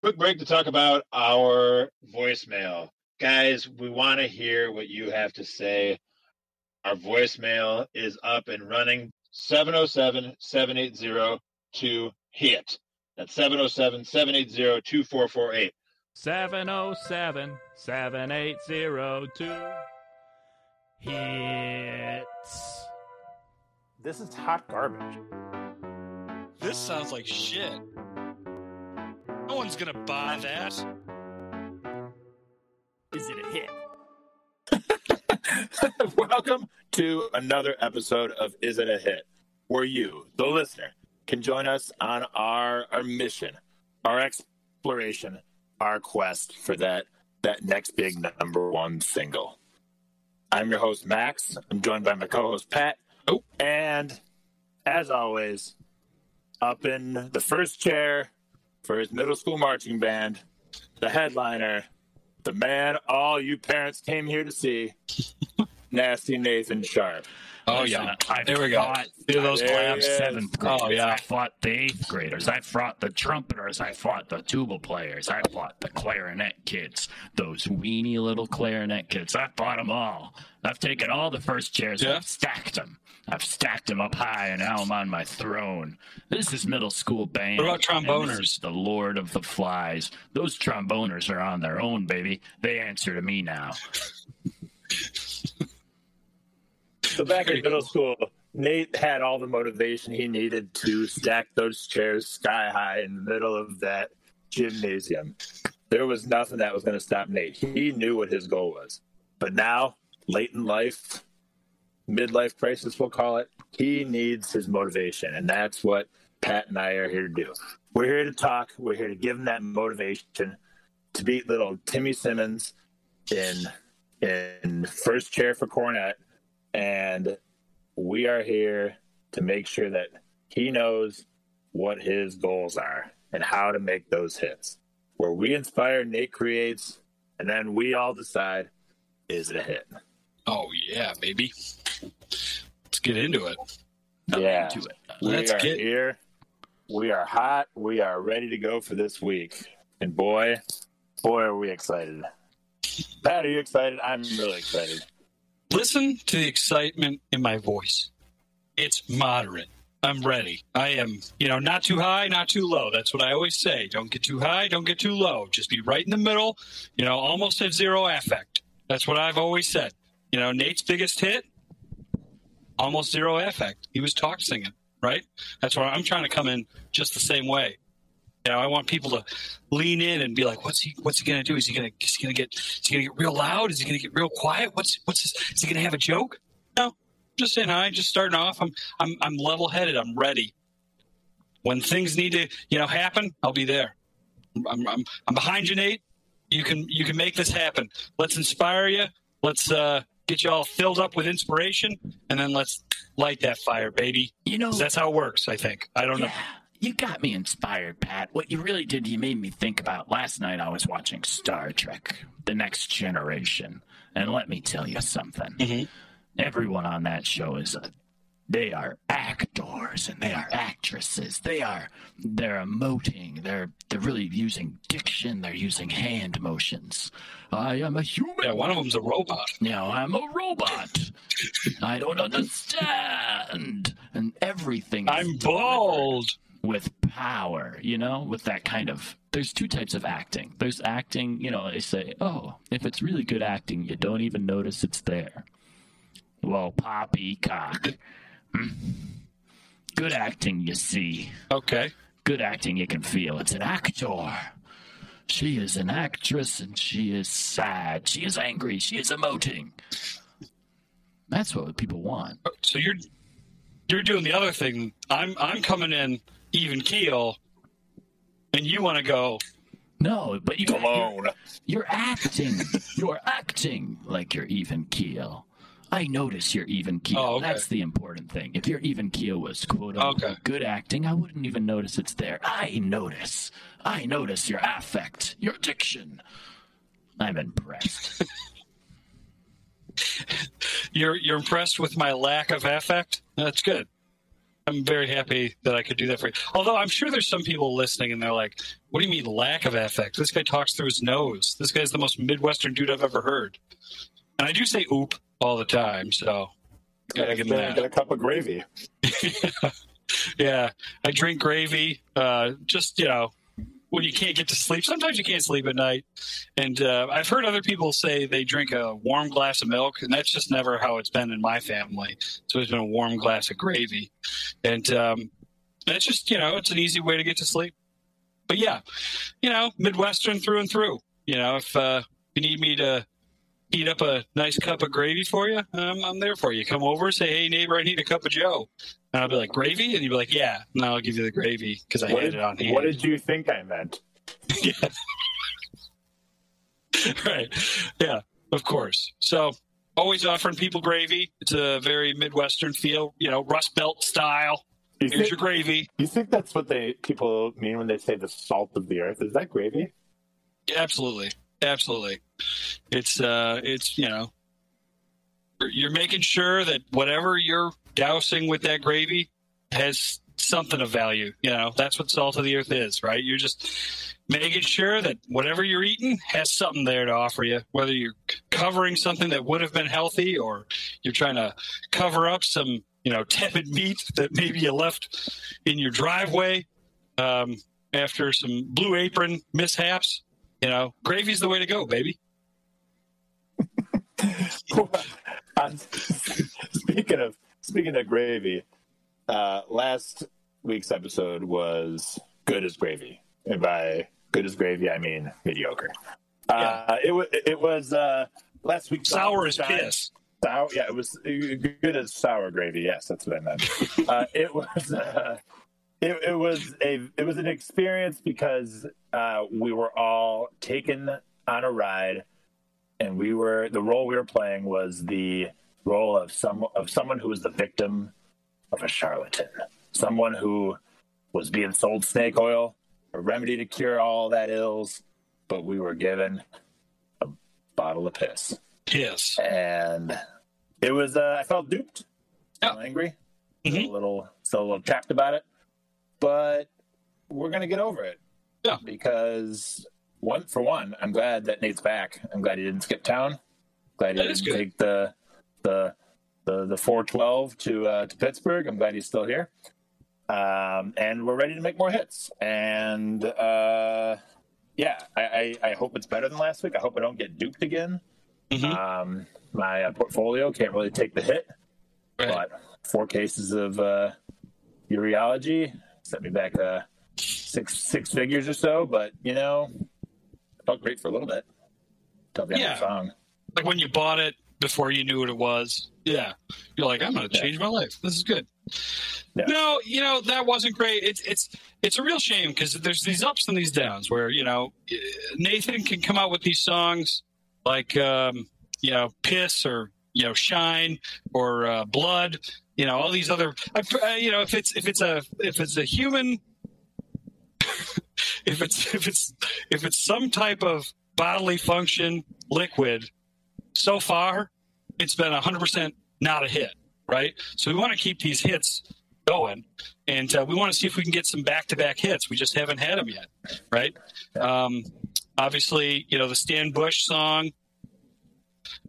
Quick break to talk about our voicemail. Guys, we want to hear what you have to say. Our voicemail is up and running 707 780 2HIT. That's 707 780 2448. 707 7802 hits. This is hot garbage. This sounds like shit. No one's gonna buy that. Is it a hit? Welcome to another episode of Is It a Hit, where you, the listener, can join us on our, our mission, our exploration, our quest for that that next big number one single. I'm your host Max. I'm joined by my co-host Pat. Oh, and as always, up in the first chair for his middle school marching band, the headliner, the man all you parents came here to see, Nasty Nathan Sharp. Oh Listen, yeah, I there we go. fought Do those claps. seventh oh, graders. Oh, yeah. I fought the eighth graders. I fought the trumpeters. I fought the tuba players. I fought the clarinet kids. Those weeny little clarinet kids. I fought them all. I've taken all the first chairs and Yeah. I've stacked them. I've stacked them up high, and now I'm on my throne. This is middle school band. What about tromboners? the Lord of the Flies. Those tromboners are on their own, baby. They answer to me now. So back in middle school, Nate had all the motivation he needed to stack those chairs sky high in the middle of that gymnasium. There was nothing that was going to stop Nate. He knew what his goal was. But now, late in life, midlife crisis, we'll call it, he needs his motivation. And that's what Pat and I are here to do. We're here to talk. We're here to give him that motivation to beat little Timmy Simmons in in first chair for cornet and we are here to make sure that he knows what his goals are and how to make those hits. Where we inspire, Nate creates, and then we all decide is it a hit? Oh yeah, baby. Let's get into it. I'm Yeah. into it. We Let's are get- here. We are hot. We are ready to go for this week. And boy, boy, are we excited. Pat, are you excited? I'm really excited. Listen to the excitement in my voice. It's moderate. I'm ready. I am, you know, not too high, not too low. That's what I always say. Don't get too high, don't get too low. Just be right in the middle, you know, almost at zero affect. That's what I've always said. You know, Nate's biggest hit, almost zero affect. He was talk singing, right? That's why I'm trying to come in just the same way. You know, I want people to lean in and be like, "What's he? What's he going to do? Is he going to? Is he going to get? Is he going to get real loud? Is he going to get real quiet? What's what's his, is he going to have a joke? No, just saying hi, just starting off. I'm I'm I'm level headed. I'm ready. When things need to you know happen, I'll be there. I'm I'm I'm behind you, Nate. You can you can make this happen. Let's inspire you. Let's uh, get you all filled up with inspiration, and then let's light that fire, baby. You know that's how it works. I think. I don't know. Yeah, you got me inspired, Pat. What you really did, you made me think about last night. I was watching Star Trek: The Next Generation, and let me tell you something. Mhm. Everyone on that show is a. They are actors and they are actresses. They are they're emoting. They're they're really using diction. They're using hand motions. I am a human. Yeah, one of them's a robot. Now I'm a robot. I don't understand. And everything. is I'm delivered bald. With power, you know, with that kind of. There's two types of acting. There's acting, you know, they say, oh, if it's really good acting, you don't even notice it's there. Well, poppycock. Hmm. Good acting, you see. Okay. Good acting, you can feel. It's an actor. She is an actress and she is sad. She is angry. She is emoting. That's what people want. So you're you're doing the other thing. I'm I'm coming in even keel, and you want to go. No, but you Come on. You're acting. You're acting like you're even keel. I notice you're even keel. Oh, okay. That's the important thing. If your even keel was quote unquote Okay. good acting, I wouldn't even notice it's there. I notice. I notice your affect, your diction. I'm impressed. You're you're impressed with my lack of affect. That's good. I'm very happy that I could do that for you. Although I'm sure there's some people listening and they're like, "What do you mean lack of affect? This guy talks through his nose. This guy's the most Midwestern dude I've ever heard." And I do say "oop" all the time, so gotta give him Get a cup of gravy. yeah, I drink gravy. Uh, just you know, when you can't get to sleep. Sometimes you can't sleep at night, and uh, I've heard other people say they drink a warm glass of milk, and that's just never how it's been in my family. It's always been a warm glass of gravy, and um, it's just you know, it's an easy way to get to sleep. But yeah, you know, Midwestern through and through. You know, if uh, you need me to heat up a nice cup of gravy for you, um, I'm there for you. Come over, say, "Hey neighbor, I need a cup of Joe," and I'll be like, "Gravy," and you'll be like, "Yeah." And I'll give you the gravy because I What had did, it on hand. what did you think I meant? Yeah. right. Yeah, of course. So always offering people gravy. It's a very Midwestern feel, you know, Rust Belt style. You Here's think, your gravy. you think that's what they people mean when they say the salt of the earth? Is that gravy? Absolutely. Absolutely. It's uh it's, you know, you're making sure that whatever you're dousing with that gravy has something of value. You know, that's what salt of the earth is, right? You're just making sure that whatever you're eating has something there to offer you, whether you're covering something that would have been healthy or you're trying to cover up some, you know, tepid meat that maybe you left in your driveway um, after some blue apron mishaps. You know, gravy's the way to go, baby. Uh, speaking of speaking of gravy, uh, last week's episode was good as gravy, and by good as gravy I mean mediocre. Uh, it was it was uh, last week Sour as piss. Sour, yeah, it was uh, good as sour gravy. Yes, that's what I meant. uh, it was. It, it was a it was an experience because uh, we were all taken on a ride, and we were the role we were playing was the role of some of someone who was the victim of a charlatan, someone who was being sold snake oil, a remedy to cure all that ills, but we were given a bottle of piss. Piss. and it was uh, I felt duped, still angry, Mhm. a little still a little trapped about it, but we're gonna get over it. Yeah. because one for one, I'm glad that Nate's back. I'm glad he didn't skip town. Glad he That didn't take the the the the 412 to uh, to Pittsburgh. I'm glad he's still here. Um, and we're ready to make more hits. And uh, yeah, I, I, I hope it's better than last week. I hope I don't get duped again. Mhm. Um, my uh, portfolio can't really take the hit, Right. but four cases of uh, set me back uh, six six figures or so. But you know, I felt great for a little bit. Till the end of the Yeah. song. like when you bought it before you knew what it was. Yeah, you're like, I'm going to change my life. This is good. Yeah. No, you know that wasn't great. It's it's it's a real shame because there's these ups and these downs where you know Nathan can come out with these songs like um, you know piss or you know shine or uh, blood. You know all these other. Uh, you know if it's if it's a if it's a human. if it's if it's if it's some type of bodily function liquid so far it's been 100% not a hit right so we want to keep these hits going and uh, we want to see if we can get some back-to-back hits we just haven't had them yet right um, obviously you know the stan bush song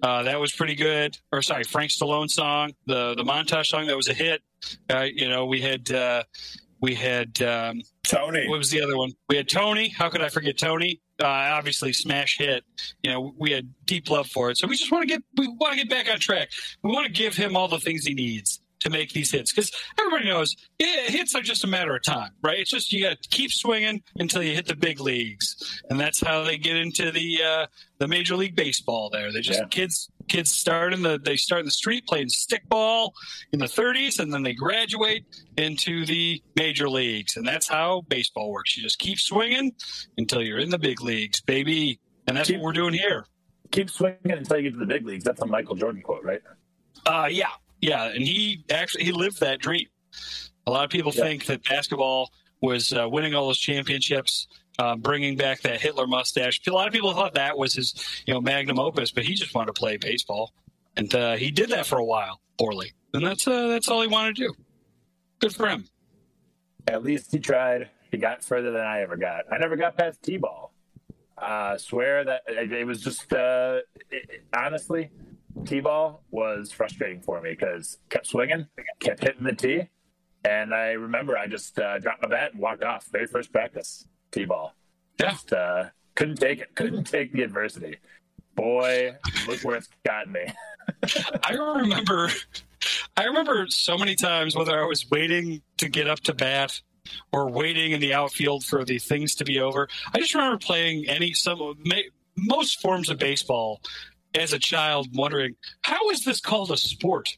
uh, that was pretty good or sorry frank stallone song the the montage song that was a hit uh, you know we had uh, we had um, Tony. what was the other one? We had Tony. How could I forget Tony? Uh, obviously, smash hit. You know, we had deep love for it. So we just want to get we want to get back on track. We want to give him all the things he needs to make these hits because everybody knows yeah, hits are just a matter of time, right? It's just you got to keep swinging until you hit the big leagues, and that's how they get into the uh, the major league baseball. There, they just Yeah. kids kids start in the they start in the street playing stickball in the 30s, and then they graduate into the major leagues, and that's how baseball works. You just keep swinging until you're in the big leagues, baby, and that's Keep- what we're doing here. Keep swinging until you get to the big leagues. That's a Michael Jordan quote, right? Uh, yeah, yeah, and he actually he lived that dream. A lot of people Yeah. think that basketball was uh, winning all those championships, uh, bringing back that Hitler mustache. A lot of people thought that was his, you know, magnum opus, but he just wanted to play baseball, and uh, he did that for a while poorly, and that's uh, that's all he wanted to do. Good for him. At least he tried. He got further than I ever got. I never got past T-ball. Uh, swear that it, it was just uh, it, honestly, T-ball was frustrating for me because kept swinging, kept hitting the tee, and I remember I just uh, dropped my bat and walked off. Very first practice, T-ball. Just, uh, couldn't take it. Couldn't take the adversity. Boy, look where it's gotten me. I remember, I remember so many times whether I was waiting to get up to bat or waiting in the outfield for the things to be over. I just remember playing any some most forms of baseball as a child, wondering how is this called a sport?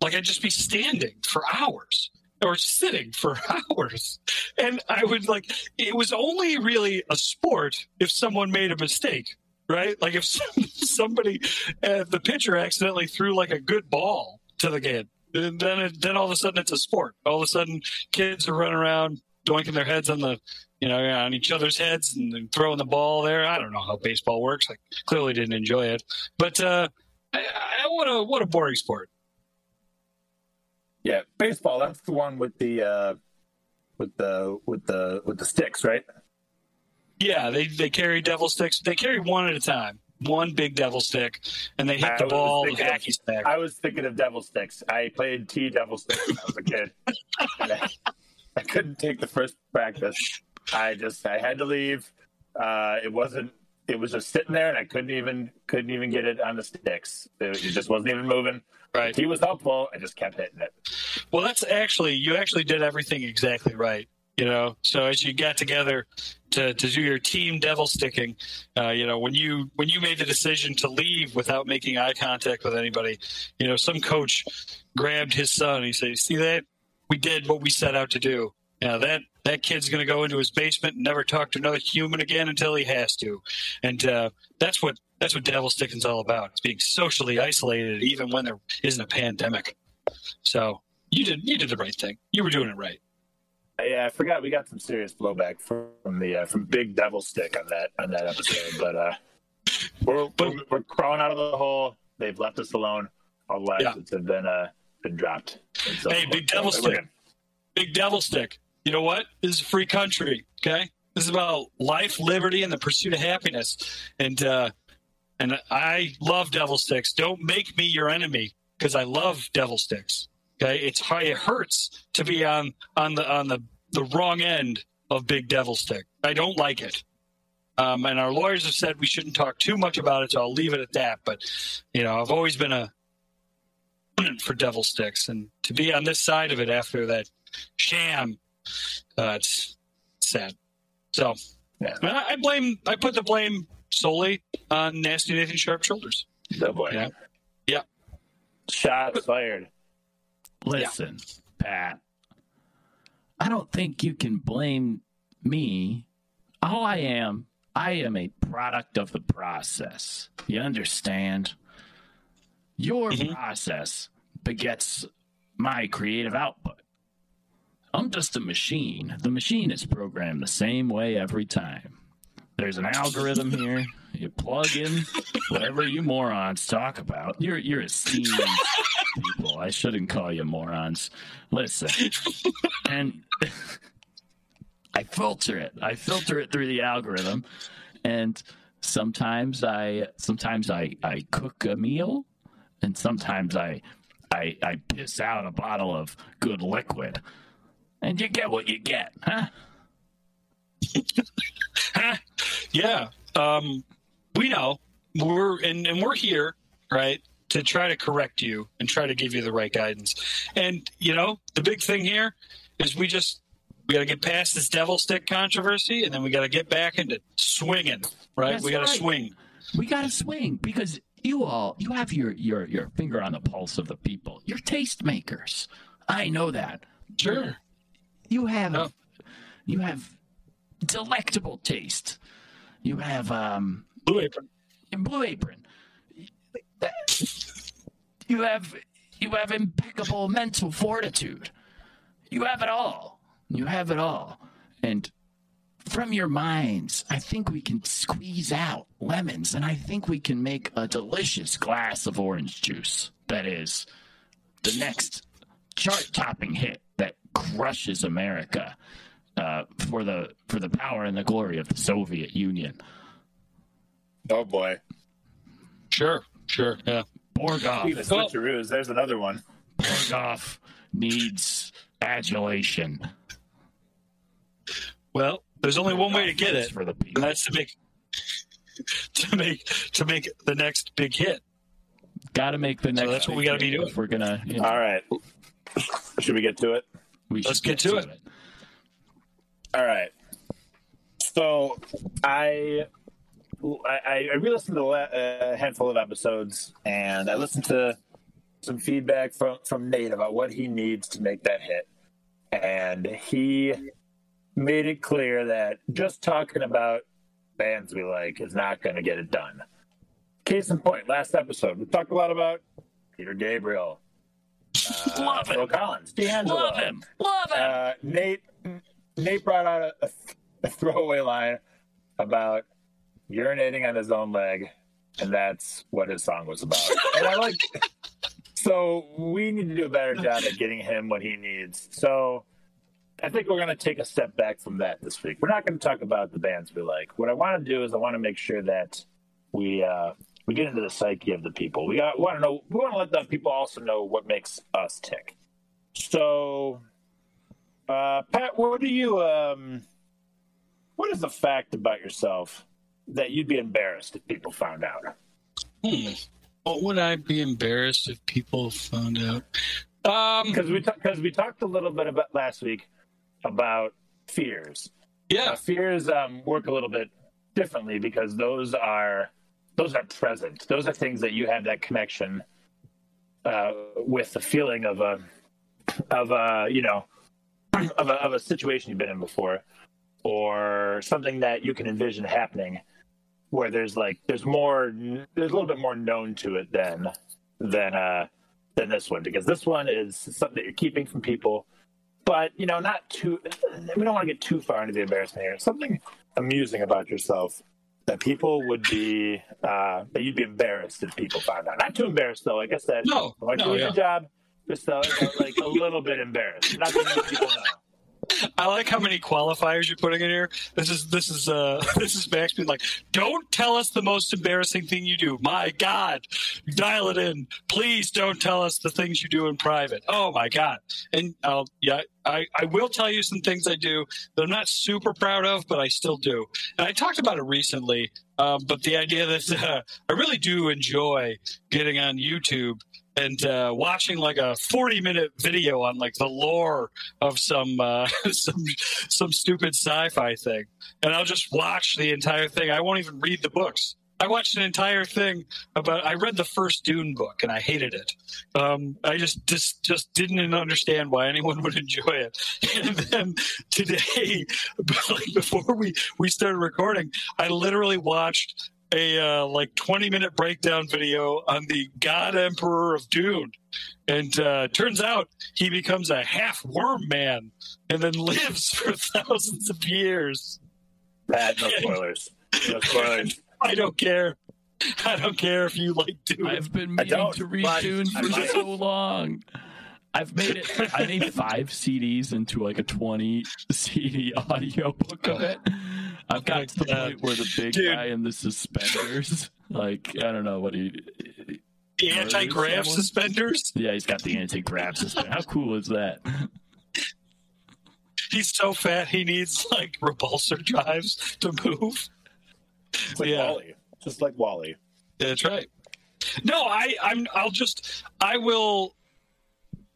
Like I'd just be standing for hours or sitting for hours. And I would like, it was only really a sport if someone made a mistake, right? Like if somebody, uh, the pitcher accidentally threw like a good ball to the kid, and then it, then all of a sudden it's a sport. All of a sudden kids are running around doinking their heads on the, you know, on each other's heads and throwing the ball there. I don't know how baseball works. I clearly didn't enjoy it, but uh, I, I, what a what a boring sport. Yeah, baseball. That's the one with the uh, with the with the with the sticks, right? Yeah, they they carry devil sticks. They carry one at a time, one big devil stick, and they hit I the ball with hacky sack. I was thinking of devil sticks. I played T devil sticks when I was a kid. I, I couldn't take the first practice. I just I had to leave. Uh, it wasn't. It was just sitting there, and I couldn't even couldn't even get it on the sticks. It, it just wasn't even moving. Right. He was helpful. I just kept hitting it. Well, that's actually you actually did everything exactly right. You know, so as you got together to, to do your team devil sticking, uh, you know, when you when you made the decision to leave without making eye contact with anybody, you know, some coach grabbed his son and he said, "See that? We did what we set out to do. Now that that kid's going to go into his basement and never talk to another human again until he has to." And uh, that's what that's what devil sticking's all about. It's being socially isolated even when there isn't a pandemic. So you did you did the right thing. You were doing it right. Yeah, I forgot we got some serious blowback from the uh, from Big Devil Stick on that on that episode, but uh, we're, we're we're crawling out of the hole. They've left us alone. All the Yeah. have been uh been dropped. So- Hey, Big Devil Stick. Big Devil Stick. You know what? This is a free country. Okay, this is about life, liberty, and the pursuit of happiness. And uh, and I love Devil Sticks. Don't make me your enemy because I love Devil Sticks. Okay, it's how it hurts to be on on the on the the wrong end of Big Devil Stick. I don't like it. Um, and our lawyers have said we shouldn't talk too much about it, so I'll leave it at that. But you know, I've always been a for Devil Sticks, and to be on this side of it after that sham, uh, it's sad. So Yeah. I, I blame. I put the blame solely on Nasty Nathan Sharp shoulders. Oh boy. Yeah. Yeah. Shots fired. Listen, Pat, I don't think you can blame me. All I am, I am a product of the process. You understand? Your Mhm. process begets my creative output. I'm just a machine. The machine is programmed the same way every time. There's an algorithm here. You plug in whatever you morons talk about. You're you're esteemed people. I shouldn't call you morons. Listen, and I filter it. I filter it through the algorithm, and sometimes I sometimes I I cook a meal, and sometimes I I I piss out a bottle of good liquid, and you get what you get, huh? huh? Yeah. Um, we know we're and, and we're here, right, to try to correct you and try to give you the right guidance. And you know, the big thing here is we just we got to get past this devil stick controversy, and then we got to get back into swinging, right? That's we got to right. swing. We got to swing because you all you have your your your finger on the pulse of the people. You're tastemakers. I know that. Sure. You have Oh. you have delectable taste. You have um Blue apron. Blue Apron. You have you have impeccable mental fortitude. You have it all. You have it all. And from your minds, I think we can squeeze out lemons and I think we can make a delicious glass of orange juice. That is the next chart topping hit that crushes America uh, for the for the power and the glory of the Soviet Union. Oh boy. Sure, sure, yeah. Borgov, Speaking of switcheroos, there's another one. Borgov needs adulation. Well, there's only one way to get it, for the and people. that's to make to make to make the next big hit. Got to make the next. that's what we gotta be doing. If we're gonna, you know, All right. Should we get to it? We let's should get to it. All right. So I I, I re-listened to a a handful of episodes, and I listened to some feedback from from Nate about what he needs to make that hit, and he made it clear that just talking about bands we like is not going to get it done. Case in point, last episode we talked a lot about Peter Gabriel, uh, Love Phil him. Collins, D'Angelo, Love him. Love him. uh, Nate Nate brought out a, a throwaway line about urinating on his own leg, and that's what his song was about. and I like. So we need to do a better job at getting him what he needs. So I think we're going to take a step back from that this week. We're not going to talk about the bands we like. What I want to do is I want to make sure that we uh, we get into the psyche of the people. We got want to know. We want to let the people also know what makes us tick. So uh, Pat, what do you um, what is the fact about yourself that you'd be embarrassed if people found out? Hmm. What would I be embarrassed if people found out? Um, Because we because we talked a little bit about last week about fears. yeah, Uh, fears um, work a little bit differently because those are those are present. Those are things that you have that connection uh, with the feeling of a of a you know of a, of a situation you've been in before, or something that you can envision happening, where there's like there's more there's a little bit more known to it than than uh than this one because this one is something that you're keeping from people but you know, not too. We don't want to get too far into the embarrassment here. Something amusing about yourself that people would be uh, that you'd be embarrassed if people found out. Not too embarrassed though. I guess that No, like no, doing yeah. your job, just uh, like a little bit embarrassed. Not that many people know. I like how many qualifiers you're putting in here. This is this is uh this is Max being like, don't tell us the most embarrassing thing you do. My God, dial it in. Please don't tell us the things you do in private. Oh my God. And I'll yeah, I I will tell you some things I do that I'm not super proud of, but I still do. And I talked about it recently. Um, but the idea that uh, I really do enjoy getting on YouTube and uh, watching like a 40 minute video on like the lore of some uh, some some stupid sci-fi thing, and I'll just watch the entire thing. I won't even read the books. I watched an entire thing about. I read the first Dune book and I hated it. Um, I just just just didn't understand why anyone would enjoy it. And then today, like before we we started recording, I literally watched a uh, like 20 minute breakdown video on the God Emperor of Dune. And uh, turns out he becomes a half worm man and then lives for thousands of years. Bad, no spoilers. No spoilers. I don't care. I don't care if you like Dune. I've been I meaning to read but Dune for so long. I've made it. I made five CDs into like a twenty CD audio book of it. I've got to the point where the big Dude. guy in the suspenders, like I don't know what he. the anti-grav suspenders. Yeah, he's got the anti-grav suspender. How cool is that? He's so fat he needs like repulsor drives to move. It's like Yeah. WALL-E. Just like WALL-E. That's right. No, I, I'm. I'll just. I will.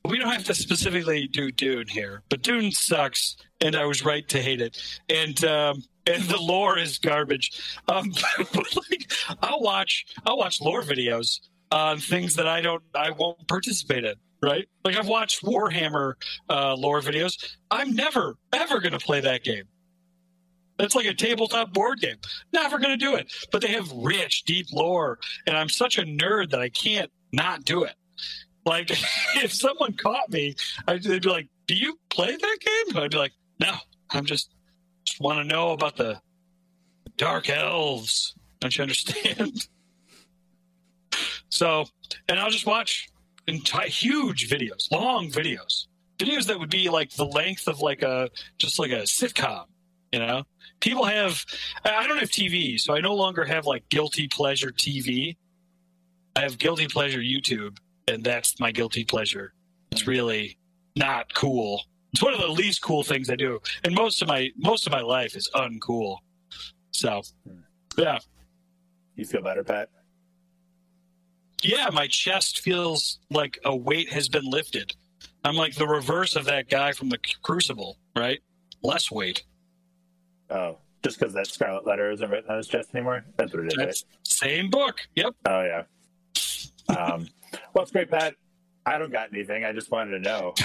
We don't have to specifically do Dune here, but Dune sucks, and I was right to hate it. And um, and the lore is garbage. Um, but like, I'll watch. I'll watch lore videos on things that I don't. I won't participate in. Right? Like I've watched Warhammer uh, lore videos. I'm never ever going to play that game. That's like a tabletop board game. Never going to do it. But they have rich, deep lore, and I'm such a nerd that I can't not do it. Like, if someone caught me, I'd they'd be like, "Do you play that game?" I'd be like, "No, I'm just just want to know about the dark elves." Don't you understand? so, and I'll just watch entire huge videos, long videos videos that would be like the length of like a just like a sitcom. You know, people have. I I don't have TV, so I no longer have like guilty pleasure TV. I have guilty pleasure YouTube, and that's my guilty pleasure. It's really not cool. It's one of the least cool things I do, and most of my most of my life is uncool. So, yeah, You feel better, Pat? yeah, my chest feels like a weight has been lifted. I'm like the reverse of that guy from the Crucible, right? Less weight. Oh, just because that scarlet letter isn't written on his chest anymore? That's what it is. right? Same book. Yep. Oh yeah. Um, well, it's great, Pat. I don't got anything. I just wanted to know.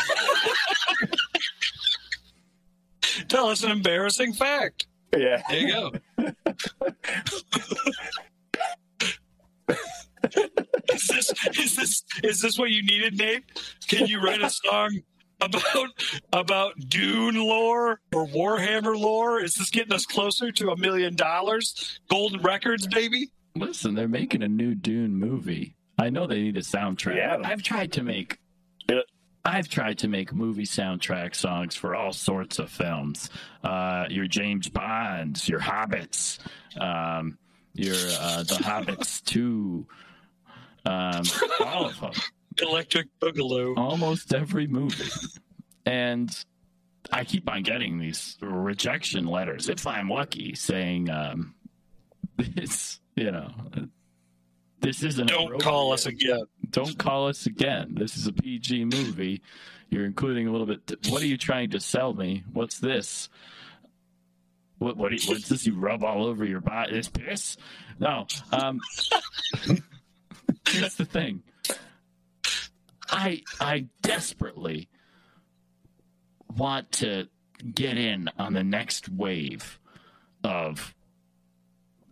Tell us an embarrassing fact. yeah. There you go. is this is this is this what you needed, Nate? Can you write a song about about Dune lore or Warhammer lore? Is this getting us closer to a million dollars? Golden records, baby. Listen, they're making a new Dune movie. I know they need a soundtrack. Yeah. I've tried to make Yeah. I've tried to make movie soundtrack songs for all sorts of films. Uh, your James Bonds, your Hobbits, um, your uh, The Hobbits 2, um, all of them. Electric Boogaloo. almost every movie. And I keep on getting these rejection letters, if I'm lucky, saying, um, this, you know, this isn't. Don't call us again. Don't call us again. This is a PG movie. You're including a little bit. What are you trying to sell me? What's this? What, what you- what's this you rub all over your body? It's piss? No. Um, here's the thing. I I desperately want to get in on the next wave of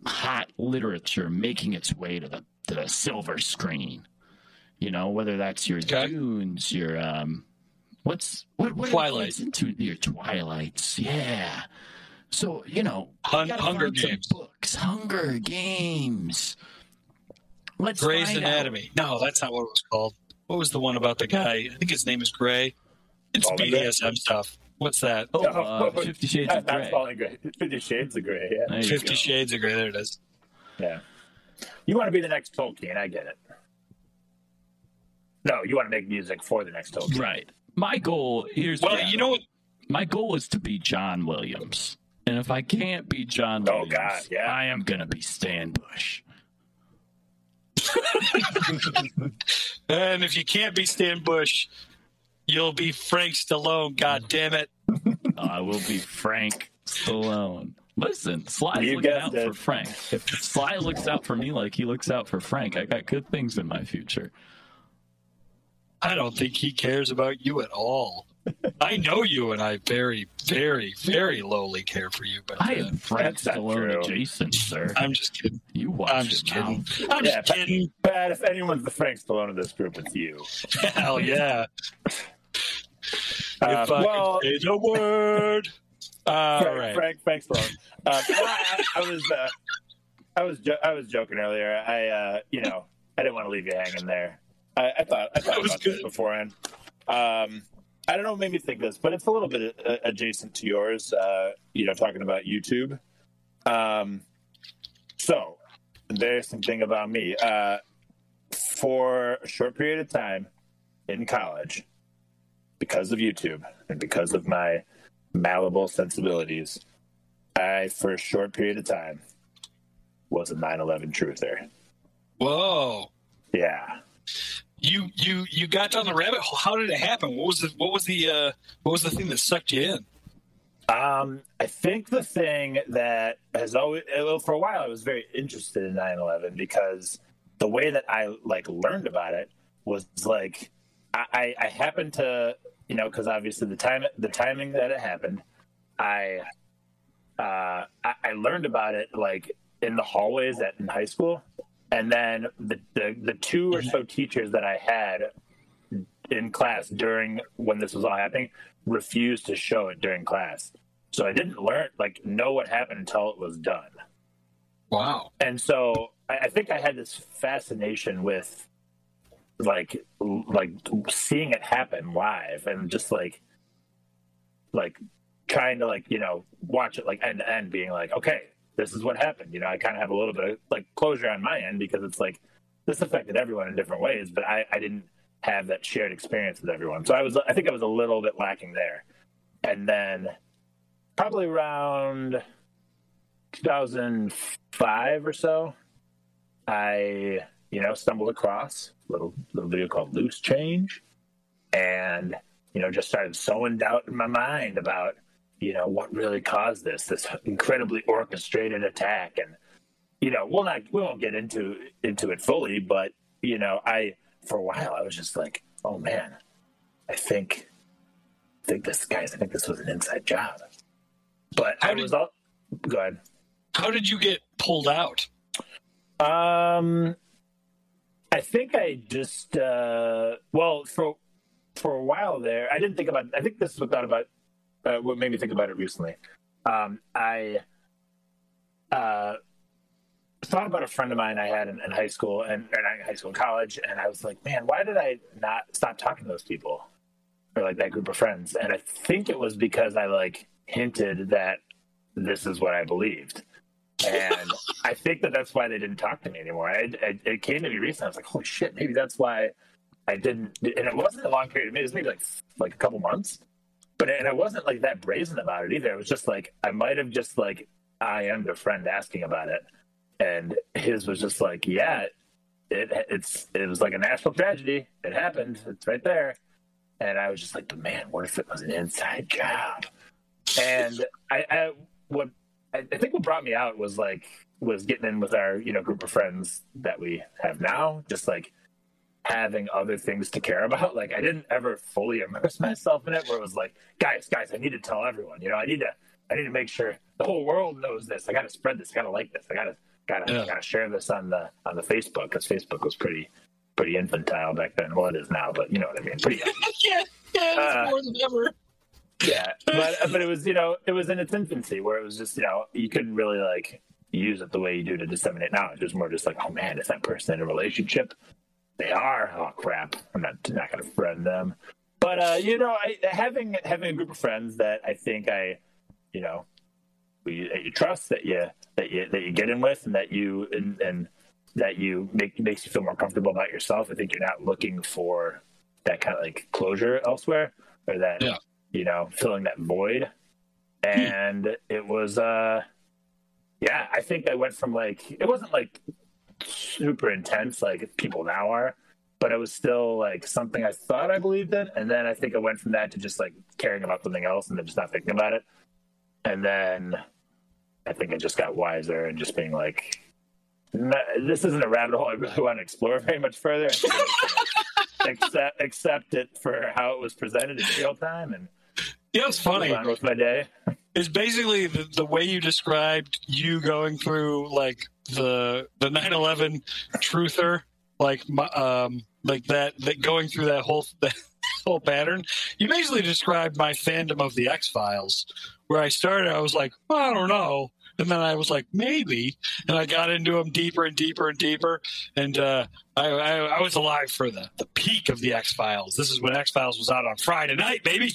hot literature making its way to the the silver screen. You know, whether that's your Okay. dunes, your um what's what what Twilight. into your twilights, yeah. So, you know, Hun- gotta Hunger Games. books, Hunger Games. Let's Grey's find out. Anatomy. No, that's not what it was called. What was the one about the guy? I think his name is Gray. It's Oh. BDSM stuff. What's that? Oh, uh, Fifty Shades of Grey. falling gray. Fifty Shades of Grey. Yeah. Fifty go. Shades of Grey. There it is. Yeah. You want to be the next Tolkien? I get it. No, you want to make music for the next Tolkien. Right. My goal here's Well, what- you know what? my goal is to be John Williams. And if I can't be John Oh, Williams, God, yeah. I am gonna be Stan Bush. And if you can't be Stan Bush, you'll be Frank Stallone. God damn it! I will be Frank Stallone. Listen, Sly's You looking out it. for Frank. If Sly looks out for me like he looks out for Frank, I got good things in my future. I don't think he cares about you at all. I know you, and I very, very, very lowly care for you. But I uh, am Frank That's not Stallone true. adjacent, sir. I'm just kidding. You watch I'm just kidding. mouth. I'm Yeah, just kidding. Pat, if anyone's the Frank Stallone of this group, it's you. Hell yeah! Uh, if I well, could say the word. All Frank, right. Frank, Frank Stallone. Uh, I, I was, uh, I was, jo- I was joking earlier. I, uh, you know, I didn't want to leave you hanging there. I, I thought, I thought about this good. beforehand. Um, I don't know what made me think this, but it's a little bit uh, adjacent to yours. Uh, you know, talking about YouTube. Um, so there's something about me. Uh, for a short period of time in college, because of YouTube and because of my malleable sensibilities, I, for a short period of time, was a 9 11 truther. Whoa! Yeah. You you you got down the rabbit hole. How did it happen? What was the what was the uh, what was the thing that sucked you in? Um, I think the thing that has always, well, for a while, I was very interested in 9 11 because the way that I like learned about it was like, I, I, I happened to, you know, because obviously the time, the timing that it happened, I, uh, I, I learned about it like in the hallways at in high school, and then the, the the two or so teachers that I had in class during when this was all happening refused to show it during class. So I didn't learn like know what happened until it was done. Wow. And so I, I think I had this fascination with like like seeing it happen live and just like like trying to like you know watch it like end to end being like okay this is what happened. You know i kind of have a little bit of like closure on my end because it's like this affected everyone in different ways but i i didn't have that shared experience with everyone. So i was i think i was a little bit lacking there. And then probably around 2005 or so i you know stumbled across a little little video called loose change and you know just started sowing doubt in my mind about you know what really caused this this incredibly orchestrated attack. And you know we'll not we won't get into into it fully but you know i for a while i was just like oh man i think i think this guys i think this was an inside job. But How i did- was all go ahead. How did you get pulled out? Um, I think I just uh, well for for a while there, I didn't think about. I think this is what thought about uh, what made me think about it recently. Um, I uh, thought about a friend of mine I had in, in high school and not high school and college, and I was like, man, why did I not stop talking to those people or like that group of friends? And I think it was because I like hinted that this is what I believed and I think that that's why they didn't talk to me anymore. I, I, it came to me recently. I was like, "Holy shit! Maybe that's why I didn't." And it wasn't a long period. It was maybe like like a couple months, but and I wasn't like that brazen about it either. It was just like I might have just like I am a friend asking about it, and his was just like, "Yeah, it it's it was like a national tragedy. It happened. It's right there." And I was just like, "But man, what if it was an inside job?" And I, I what I, I think what brought me out was like was getting in with our you know group of friends that we have now, just like having other things to care about. Like I didn't ever fully immerse myself in it, where it was like, guys, guys, I need to tell everyone. You know, I need to I need to make sure the whole world knows this. I got to spread this. I got to like this. I got to got to Yeah. got to share this on the on the Facebook because Facebook was pretty pretty infantile back then. Well, it is now, but you know what I mean. Pretty yeah, yeah, Uh, more than ever. Yeah but but it was you know it was in its infancy where it was just you know you couldn't really like use it the way you do to disseminate knowledge. It was more just like oh man is that person in a relationship? They are? Oh crap. I'm not not gonna friend them. But uh you know I, having having a group of friends that i think i you know you, that you trust that you that you that you get in with and that you and, and that you make makes you feel more comfortable about yourself i think you're not looking for that kind of like closure elsewhere or that Yeah. You know filling that void. And it was uh yeah i think i went from like it wasn't like super intense like people now are but it was still like something i thought i believed in. And then i think i went from that to just like caring about something else and then just not thinking about it. And then i think i just got wiser and just being like this isn't a rabbit hole i really want to explore very much further. I think I'm just gonna accept accept it for how it was presented in real time and Yeah, it's funny. with my day It's basically the, the way you described you going through like the the 9/11 truther, like my- um like that that going through that whole that whole pattern. You basically described my fandom of the X Files, where I started. I was like, well, I don't know. And then I was like, maybe, and I got into them deeper and deeper and deeper. And uh, I, I, I was alive for the, the peak of the X Files. This is when X Files was out on Friday night, baby,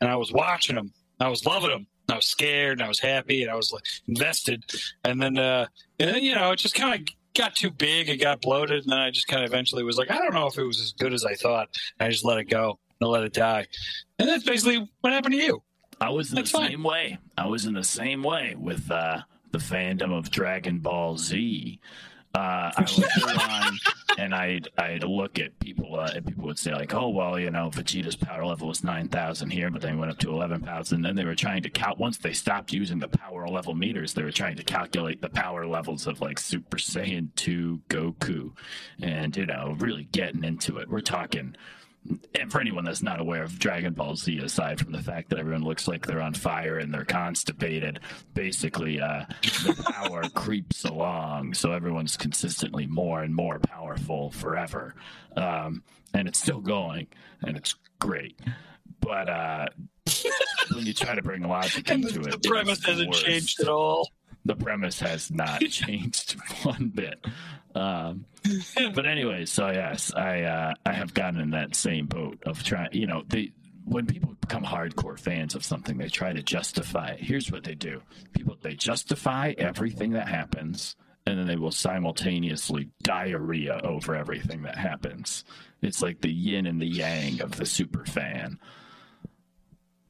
and I was watching them. I was loving them. I was scared and I was happy and I was like invested. And then, uh, and then you know, it just kind of got too big. It got bloated, and then I just kind of eventually was like, I don't know if it was as good as I thought. And I just let it go and let it die. And that's basically what happened to you. I was in That's the fine. same way. I was in the same way with uh, the fandom of Dragon Ball Z. Uh, I would go on and I'd I'd look at people uh, and people would say like, oh well, you know, Vegeta's power level was nine thousand here, but then it went up to eleven thousand. And then they were trying to count. Once they stopped using the power level meters, they were trying to calculate the power levels of like Super Saiyan two Goku, and you know, really getting into it. We're talking and for anyone that's not aware of Dragon Ball Z, aside from the fact that everyone looks like they're on fire and they're constipated, basically uh, the power creeps along, so everyone's consistently more and more powerful forever, um, and it's still going, and it's great. But uh, when you try to bring logic into the, it, the premise hasn't worst. changed at all. The premise has not changed one bit. Um, but anyway, so yes, I uh, I have gotten in that same boat of trying. You know, they when people become hardcore fans of something, they try to justify. It. Here's what they do: people they justify everything that happens, and then they will simultaneously diarrhea over everything that happens. It's like the yin and the yang of the super fan.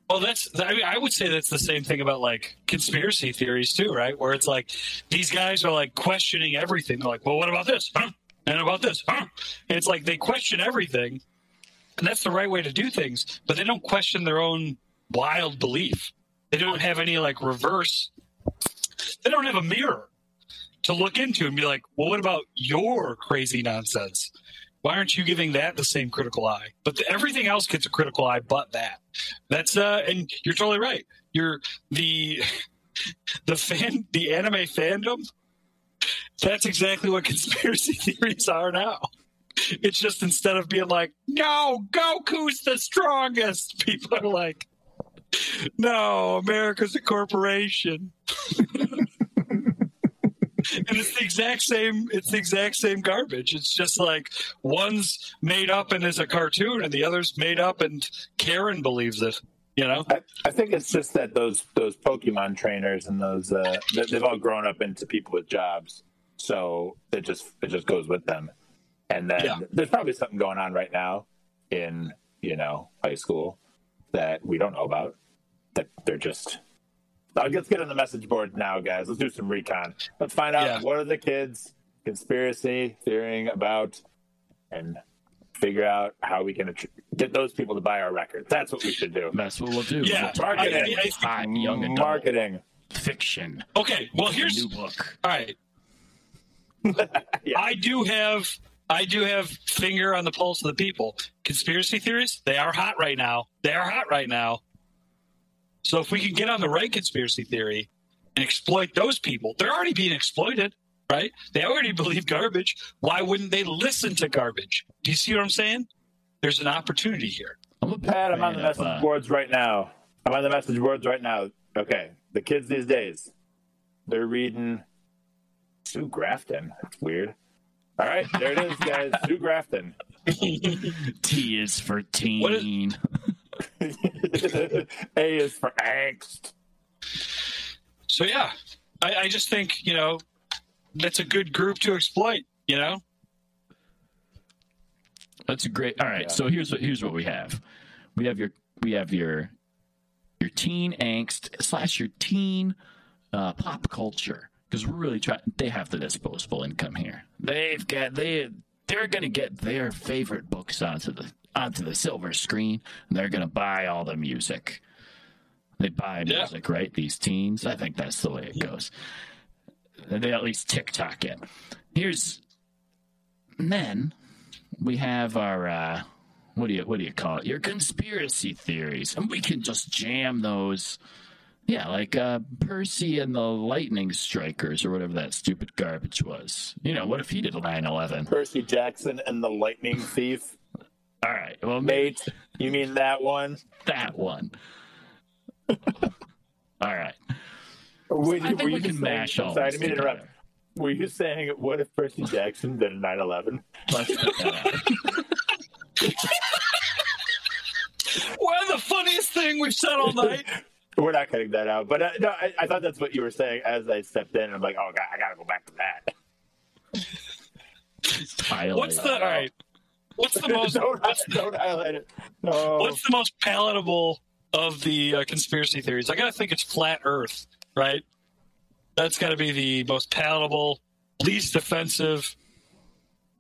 Well, that's I mean I would say that's the same thing about like conspiracy theories too, right? Where it's like these guys are like questioning everything. They're like, "Well, what about this? Huh? And about this? Huh?" And it's like they question everything, and that's the right way to do things. But they don't question their own wild belief. They don't have any like reverse. They don't have a mirror to look into and be like, "Well, what about your crazy nonsense?" Why aren't you giving that the same critical eye? But the, everything else gets a critical eye, but that. That's uh, and you're totally right. You're the the fan, the anime fandom. That's exactly what conspiracy theories are now. It's just instead of being like, "No, Goku's the strongest," people are like, "No, America's a corporation." And it's the exact same it's the exact same garbage. It's just like one's made up and is a cartoon and the other's made up and karen believes it you know? I, I think it's just that those those pokemon trainers and those uh they- they've all grown up into people with jobs. So it just it just goes with them. And then Yeah. there's probably something going on right now in you know high school that we don't know about that they're just let's get on the message board now guys let's do some recon let's find out Yeah. what are the kids conspiracy theorying about and figure out how we can get those people to buy our records that's what we should do That's what we'll do. Yeah, We'll marketing. target I- I think- hot young adult marketing fiction. okay well A here's new book. all right Yeah. i do have i do have finger on the pulse of the people conspiracy theories they are hot right now they are hot right now so if we can get on the right conspiracy theory and exploit those people they're already being exploited right they already believe garbage why wouldn't they listen to garbage do you see what i'm saying there's an opportunity here I'm a big Pat, I'm on the of, message uh, boards right now. I'm on the message boards right now. Okay, the kids these days, they're reading Sue Grafton. That's weird. All right, there it is, guys. Sue Grafton. T is for teen. What is- A is for angst. So yeah, I, I just think you know that's a good group to exploit. You know, That's a great. All right, Yeah. so here's what here's what we have. We have your we have your your teen angst slash your teen uh, pop culture because we're really trying. They have the disposable income here. They've got they they're gonna get their favorite books onto the onto the silver screen and they're gonna buy all the music. They buy Yeah. music, right? These teens. I think that's the way it goes. They at least TikTok it. Here's and then we have our uh, what do you what do you call it? Your conspiracy theories, and we can just jam those. Yeah, like uh, Percy and the Lightning Strikers, or whatever that stupid garbage was. You know, what if he did a 9/11? Percy Jackson and the Lightning Thief. All right, well, Mate, you mean that one? that one. all right, Were, I think we can mash I'm all sorry, I this didn't mean to interrupt. Were you saying what if Percy Jackson did a 9/11? Let's cut that out. Well, the funniest thing we've said all night. We're not cutting that out, but uh, no, I, I thought that's what you were saying as I stepped in. I'm like, oh, God, I gotta go back to that. What's the all right? What's the most don't, what's, don't highlight it. No. what's the most palatable of the uh, conspiracy theories? I gotta think it's flat Earth, right? That's got to be the most palatable, least offensive,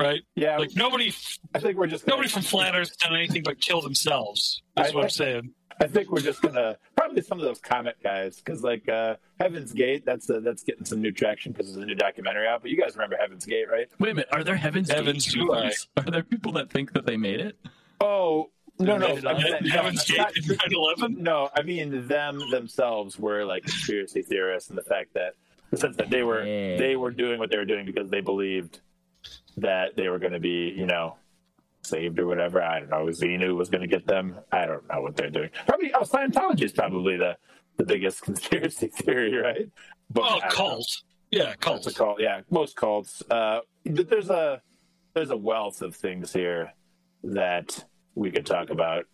right? yeah, Like nobody, I think we're just gonna, nobody from flat Earth done anything but kill themselves. That's I- what I'm saying. I think we're just gonna probably some of those comic guys because like uh, Heaven's Gate, that's uh, that's getting some new traction because there's a new documentary out. But you guys remember Heaven's Gate, right? Wait a minute. Are there Heaven's Heaven's Gate Gate. Are there people that think that they made it? Oh no, no, Made it up. I'm no, Heaven's Gate not- in 9/11. No, I mean them themselves were like conspiracy theorists, and the fact that the sense that they were Yeah. they were doing what they were doing because they believed that they were going to be, you know, saved or whatever. I don't know. Xenu was going to get them. I don't know what they're doing. Probably, oh, Scientology is probably the the biggest conspiracy theory, right? But Oh, know. Yeah, Cults. cult. a cult. Yeah, most cults. Uh, but there's a there's a wealth of things here that we could talk about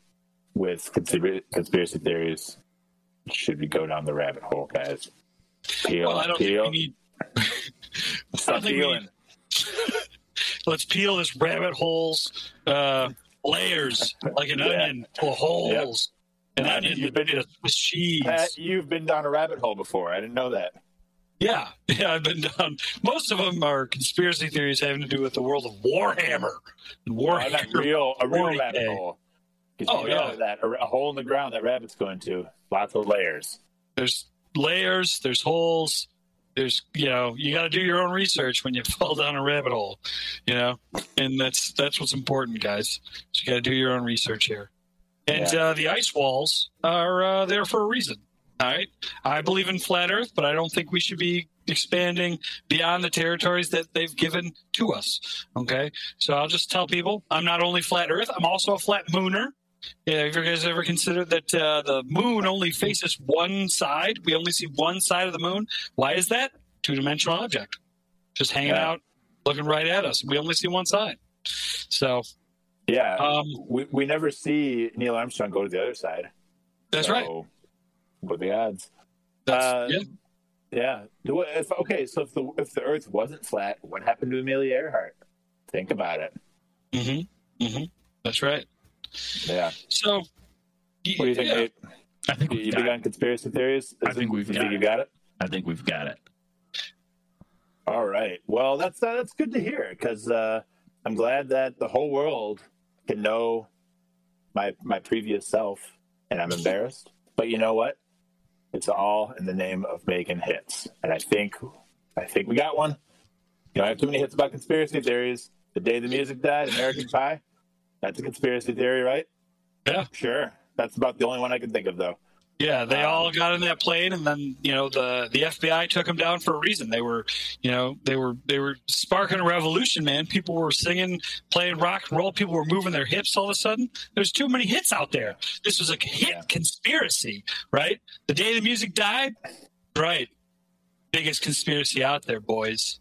with conspiracy theories. Should we go down the rabbit hole, guys? Peel, Well, I don't peel, think we need. Stop don't think we peeling. Let's peel this rabbit holes, uh, layers like an Yeah. onion of holes. An Yeah, onion you've with been- a Swiss cheese. Pat, you've been down a rabbit hole before. I didn't know that. Yeah, yeah, I've been down. Most of them are conspiracy theories having to do with the world of Warhammer. Oh, Warhammer. real, a real 40K. rabbit hole. Oh, yeah. that a, a hole in the ground that rabbit's going to. Lots of layers. There's layers. There's holes. There's you know you got to do your own research when you fall down a rabbit hole, you know, and that's that's what's important, guys. So you got to do your own research here. And Yeah. uh, the ice walls are uh, there for a reason. All right, I believe in flat Earth, but I don't think we should be expanding beyond the territories that they've given to us. Okay, so I'll just tell people I'm not only flat Earth, I'm also a flat mooner. Yeah, have you guys ever considered that uh, the moon only faces one side? We only see one side of the moon. Why is that? Two dimensional object, just hanging Yeah. out, looking right at us. We only see one side. So Yeah. um, we, we never see Neil Armstrong go to the other side. that's So, right. What the odds? That's, uh, yeah. Yeah. If, okay, so if the if the Earth wasn't flat, what happened to Amelia Earhart? Think about it. Mm-hmm. Mm-hmm. That's right. Yeah. So, What do you think, yeah. Nate? I think You we've you got it. conspiracy theories? I think we've you got think you it. got it. I think we've got it. All right. Well, that's uh, that's good to hear because uh, I'm glad that the whole world can know my my previous self, and I'm embarrassed. But you know what? It's all in the name of making hits, and I think I think we got one. You don't have too many hits about conspiracy theories. The day the music died, American Pie. That's a conspiracy theory, right? Yeah. Sure. That's about the only one I can think of, though. Yeah, they Um, all got in that plane, and then you know the the FBI took them down for a reason. They were, you know, they were they were sparking a revolution, man. People were singing, playing rock and roll. People were moving their hips all of a sudden. There's too many hits out there. This was a hit Yeah. conspiracy, right? The day the music died, right? Biggest conspiracy out there, boys.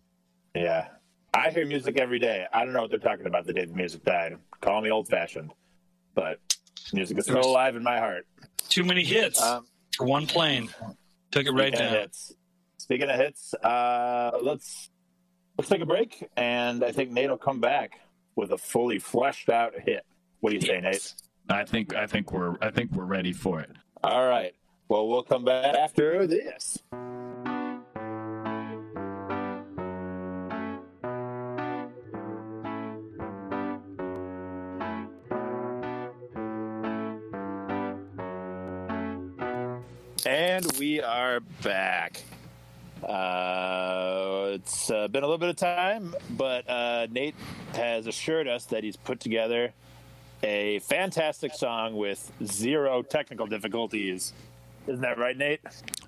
Yeah. I hear music every day. I don't know what they're talking about the day the music died. Call me old fashioned. But music is still alive in my heart. Too many hits Um, one plane. Took it right speaking of down. hits. Speaking of hits, uh, let's let's take a break and I think Nate will come back with a fully fleshed out hit. What do you say, Nate? I think I think we're I think we're ready for it. All right. Well we'll come back after this. And we are back. Uh, it's uh, been a little bit of time, but uh, Nate has assured us that he's put together a fantastic song with zero technical difficulties. Isn't that right, Nate?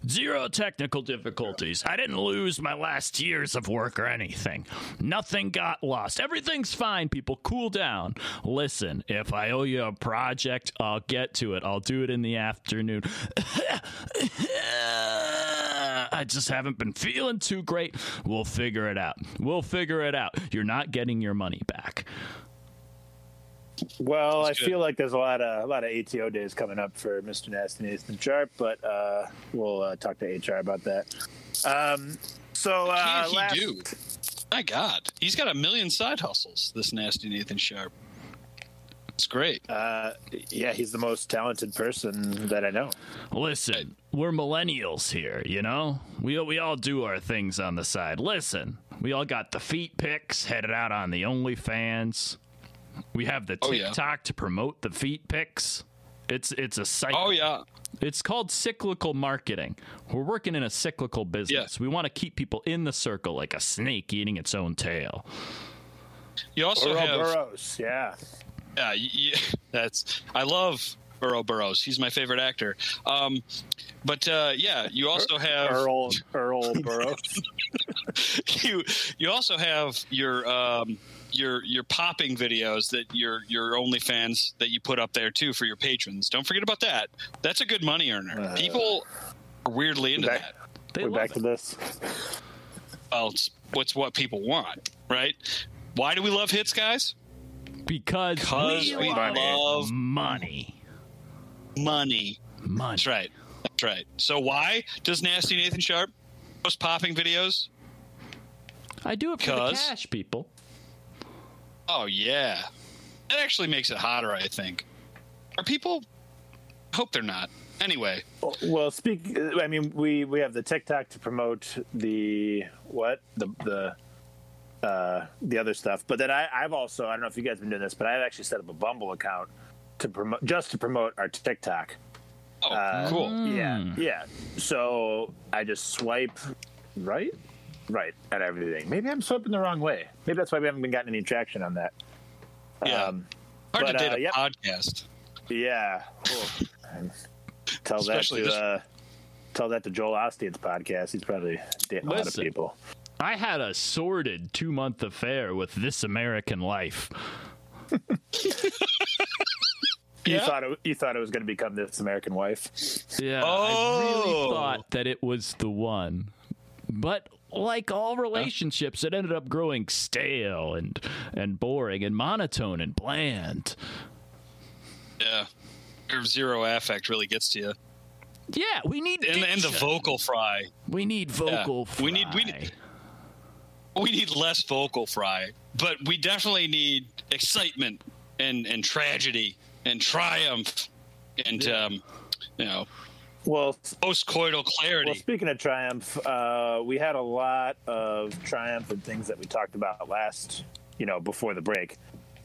Zero technical difficulties. I didn't lose my last years of work or anything. Nothing got lost. Everything's fine, people. Cool down. Listen, if I owe you a project, I'll get to it. I'll do it in the afternoon. I just haven't been feeling too great. We'll figure it out. We'll figure it out. You're not getting your money back. Well, That's I good. feel like there's a lot of a lot of ATO days coming up for Mr. Nasty Nathan Sharp, but uh, we'll uh, talk to HR about that. Um, so uh, Can't he last, do? My God, he's got a million side hustles. This nasty Nathan Sharp. It's great. Uh, yeah, he's the most talented person that I know. Listen, we're millennials here, you know? We, we all do our things on the side. Listen, we all got the feet pics headed out on the OnlyFans. We have the Oh, yeah. TikTok to promote the feet pics. It's it's a cycle. Oh yeah, It's called cyclical marketing. We're working in a cyclical business. We want to keep people in the circle like a snake eating its own tail. you also Burrow have. Burrows, yeah. Yeah, y y that's. I love Burrow Burrows. He's my favorite actor. Um, but uh, yeah, you also have Earl Earl Burrows. you. You also have your. Um, your your popping videos that your your OnlyFans that you put up there too for your patrons. Don't forget about that. That's a good money earner. Uh, People are weirdly into that- that. They We're back it. to this. Well, it's what's what people want, right? Why do we love hits, guys? because Because we we love love money. money. Money. That's right. That's right. So why does Nasty Nathan Sharp post popping videos? I do it for the 'Cause- cash, people. Oh yeah, that actually makes it hotter. I think. Are people? Hope they're not. Anyway, Well, speak. I mean, we we have the TikTok to promote the what the the uh, the other stuff, but then I, I've also I don't know if you guys have been doing this, but I've actually set up a Bumble account to promote just to promote our TikTok. oh Uh, cool. Yeah, yeah. So I just swipe right, right at everything. Maybe I'm swiping the wrong way. Maybe that's why we haven't been getting any traction on that. Yeah. Um, Hard but, to date uh, a yep. podcast. yeah. Cool. And tell Especially that to this- uh, tell that to Joel Osteen's podcast. He's probably dating a lot of people. I had a sordid two month affair with This American Life. You Yeah. thought it, you thought it was going to become this American Wife. Yeah, I Oh. really thought that it was the one. But like all relationships, it ended up growing stale and and boring and monotone and bland. Yeah, your zero affect really gets to you, Yeah, we need and, and the vocal fry. We need vocal. We need- we need- We need less vocal fry, but we definitely need excitement and and tragedy and triumph and um, you know Well, post-coital clarity. well, speaking of triumph, uh, we had a lot of triumph and things that we talked about last, you know, before the break.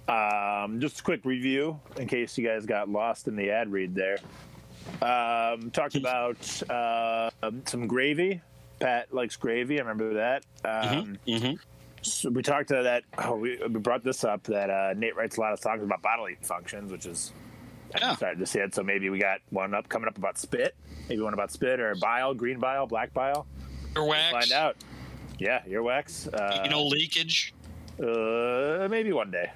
Um, just a quick review in case you guys got lost in the ad read there. Um, talked about uh, some gravy. Pat likes gravy. I remember that. Um, Mhm. So we talked to that. Oh, we, we brought this up that uh, Nate writes a lot of songs about bodily functions, which is Yeah. I'm starting to see it. So maybe we got one up coming up about spit, maybe one about spit or bile, green bile, black bile. Earwax, Find out. Yeah, earwax. Uh, you know, leakage. uh, maybe one day.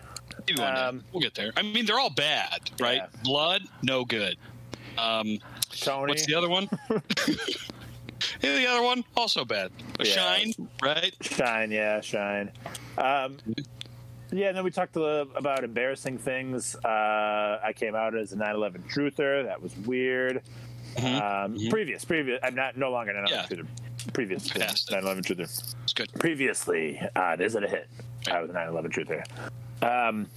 Maybe one day. Um, we'll get there. I mean, they're all bad, right? Yeah. Blood, no good. Um, Tony. what's the other one? yeah, the other one also bad. Yeah. shine, right? Shine, yeah, shine. Um, yeah, and then we talked about embarrassing things. Uh, I came out as a 9/11 truther. That was weird. Um, Previous, previous. I'm not no longer an 9/11 Yeah. truther. Previous to 9/11 truther. It's good. Previously, uh, this is a hit. I was a 9/11 truther. Um,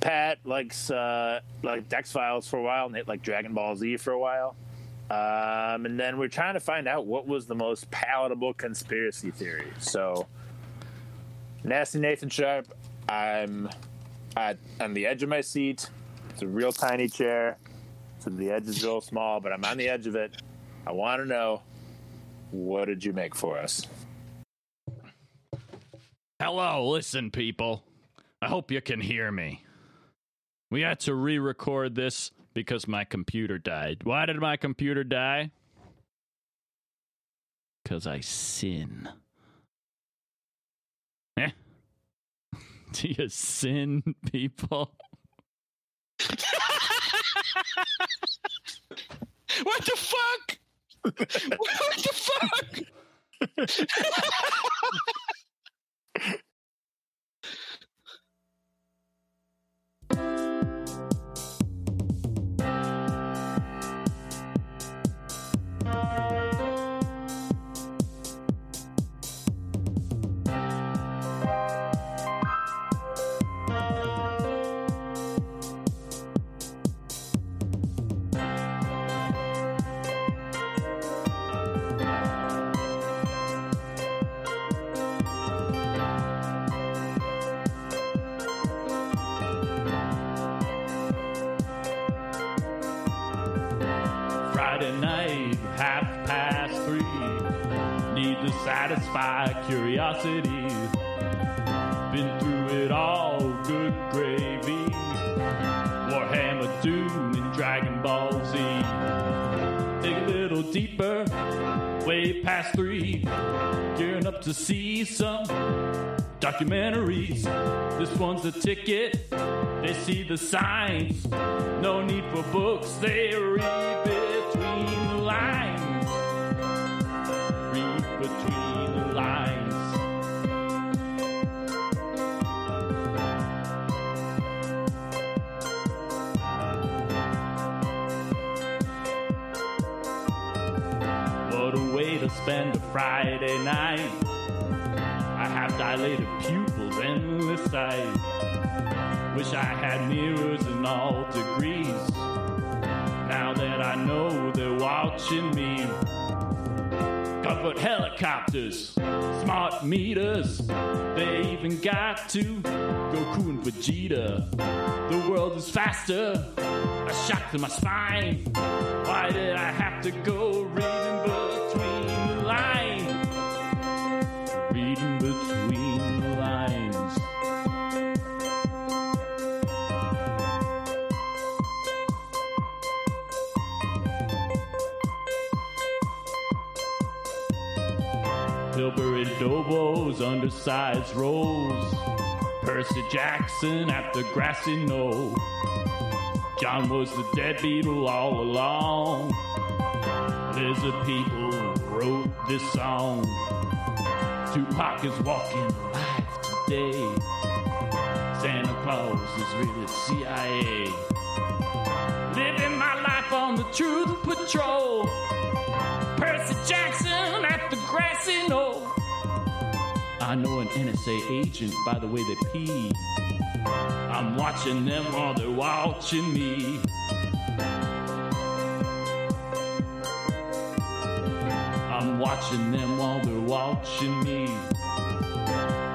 Pat likes uh, like X Files for a while. Nate like Dragon Ball Z for a while. Um, and then we're trying to find out what was the most palatable conspiracy theory. So, Nasty Nathan Sharp, I'm at, on the edge of my seat. It's a real tiny chair. So the edge is real small, but I'm on the edge of it. I want to know what did you make for us? Hello, listen, people. I hope you can hear me. We had to re record this because my computer died. Why did my computer die? Because I sin. Do you sin, people? What the fuck? what the fuck? curiosity. Been through it all, good gravy. Warhammer Doom and Dragon Ball Z. Dig a little deeper, way past three. Gearing up to see some documentaries. This one's a ticket. They see the signs. No need for books. They read between the lines. Read between Night. I have dilated pupils, endless sight. Wish I had mirrors in all degrees. Now that I know they're watching me. Covered helicopters, smart meters. They even got to Goku and Vegeta. The world is faster. A shock to my spine. Why did I have to go reading between Pillsbury Doughboys, undersized rolls. Percy Jackson at the grassy knoll. John was the dead Beatle all along. Lizard people wrote this song. Tupac is walking alive today. Santa Claus is really CIA. Living my life the Truth Patrol. Percy Jackson at the grassy knoll. I know an NSA agent by the way they pee. I'm watching them while they're watching me. I'm watching them while they're watching me.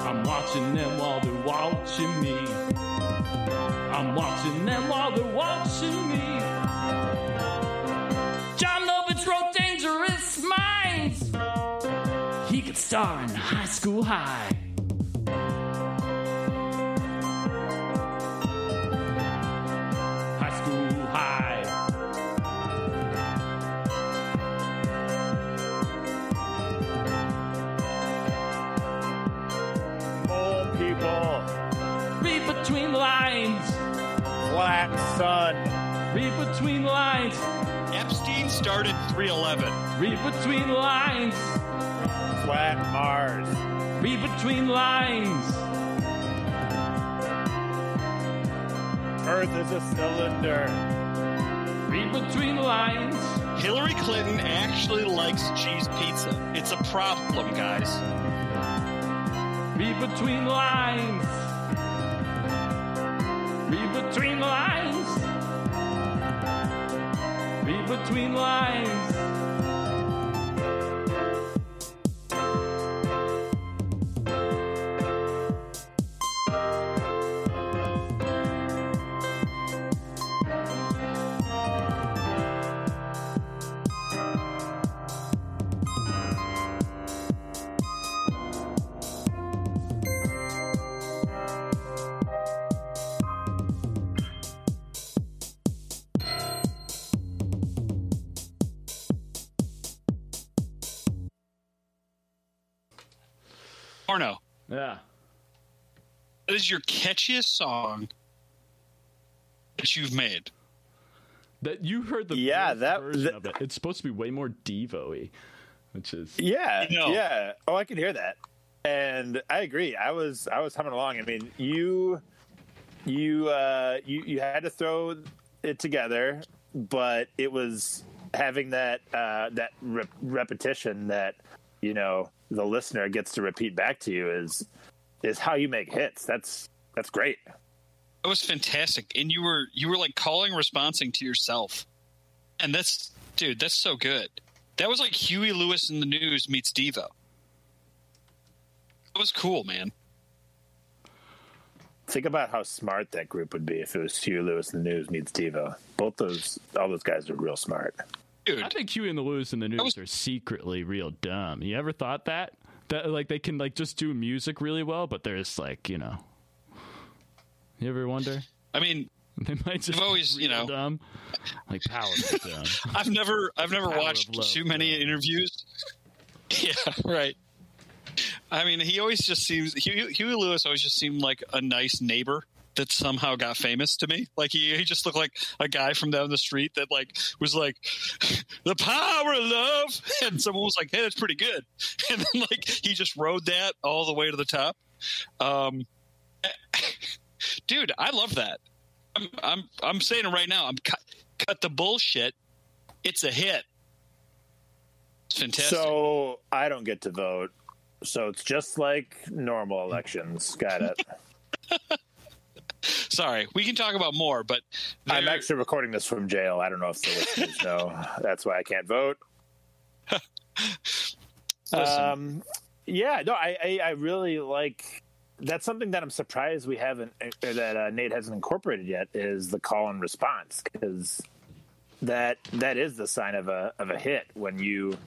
I'm watching them while they're watching me. I'm watching them while they're watching me. Jon Lovitz wrote Dangerous Minds. He could star in High School High. High School High. Mole people, Read between the lines. flat sun, Read between the lines. Epstein started 311. Read between lines. flat Mars, Read between lines. Earth is a cylinder. Read between lines. Hillary Clinton actually likes cheese pizza. It's a problem, guys. Read between lines. Read between lines. Read between lines. Is your catchiest song that you've made. That you heard the Yeah, that- version that- of it. It's supposed to be way more Devo-y, which is Yeah, I know. yeah. Oh, I can hear that, and I agree. I was I was humming along. I mean, you you uh, you you had to throw it together, but it was having that uh, that re- repetition that you know the listener gets to repeat back to you is is how you make hits. That's that's great. It was fantastic, and you were you were like calling, responding to yourself, and that's dude, that's so good. That was like Huey Lewis and the News meets Devo. It was cool, man. Think about how smart that group would be if it was Huey Lewis and the News meets Devo. Both those, all those guys are real smart. Dude, I think Huey and the Lewis and the News was- are secretly real dumb. You ever thought that? That like they can like just do music really well, but there's like you know. You ever wonder? I mean, They might just I've always, be you know- dumb, like power dumb. I've never I've never Power watched love, too many interviews. Yeah, right. I mean, he always just seems Huey, Huey Lewis always just seemed like a nice neighbor. That somehow got famous to me. Like he, he just looked like a guy from down the street that like was like the power of love, and someone was like, "Hey, that's pretty good," and then like he just rode that all the way to the top. Um, dude, I love that. I'm I'm I'm saying it right now. I'm cut cut the bullshit. It's a hit. It's fantastic. So I don't get to vote. So it's just like normal elections. Got it. Sorry, we can talk about more, but I'm actually recording this from jail. I don't know if the listeners know. That's why I can't vote. Um, yeah, no, I, I, I really like. That's something that I'm surprised we haven't, or that uh, Nate hasn't incorporated yet, is the call and response because that that is the sign of a of a hit when you,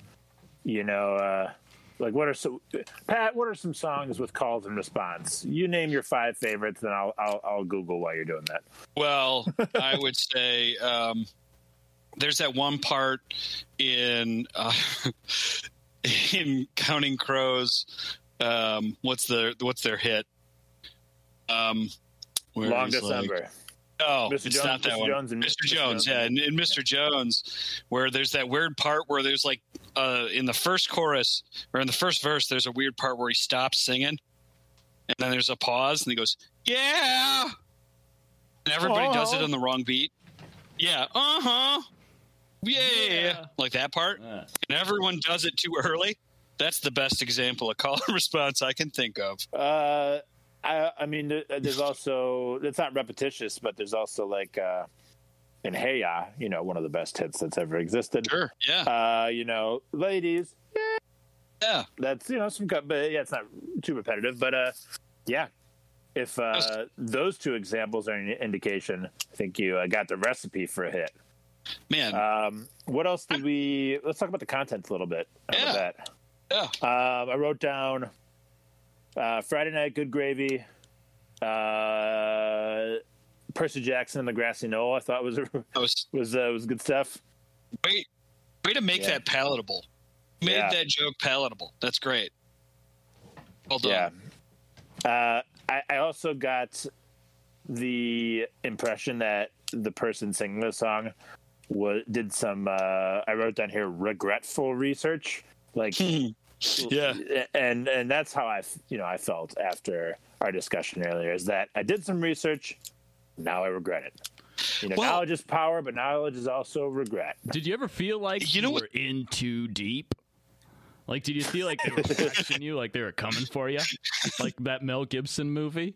you know, uh, like what are some Pat? What are some songs with calls and response? You name your five favorites, then I'll I'll, I'll Google while you're doing that. Well, I would say um, there's that one part in uh, in Counting Crows. Um, what's the what's their hit? Um, Long he's like- December. Oh, Mr. it's Jones- not that Mr. one. Jones Mr. Mr. Jones, yeah, and, and Mr. Jones, where there's that weird part where there's like uh, in the first chorus or in the first verse, there's a weird part where he stops singing, and then there's a pause, and he goes, "Yeah," and everybody does it Oh. on the wrong beat. Yeah, uh huh, yeah, Yeah. like that part, Uh, and everyone does it too early. That's the best example of call and response I can think of. Uh, I, I mean, there's also it's not repetitious, but there's also like uh, in Hey Ya, you know, one of the best hits that's ever existed. Sure, yeah, Uh, you know, ladies, yeah. yeah, that's you know some, cut- but yeah, it's not too repetitive. But uh, yeah, if uh, those two examples are an indication, I think you uh, got the recipe for a hit. Man, Um, what else did we? Let's talk about the content a little bit. Yeah. that? yeah. Um, I wrote down uh, Friday Night Good Gravy, uh, Percy Jackson and the Grassy Knoll. I thought was was was uh, was good stuff. Way, way to make Yeah. that palatable. Made Yeah. that joke palatable. That's great. Well done. Yeah. Uh, I, I also got the impression that the person singing the song was did some. Uh, I wrote down here regretful research, like yeah. and and that's how I f- you know I felt after our discussion earlier is that I did some research, now I regret it. You know, Well- knowledge is power, but knowledge is also regret. Did you ever feel like You you, know were what- in too deep? Like, did you feel like they were watching you, like they were coming for you, like that Mel Gibson movie?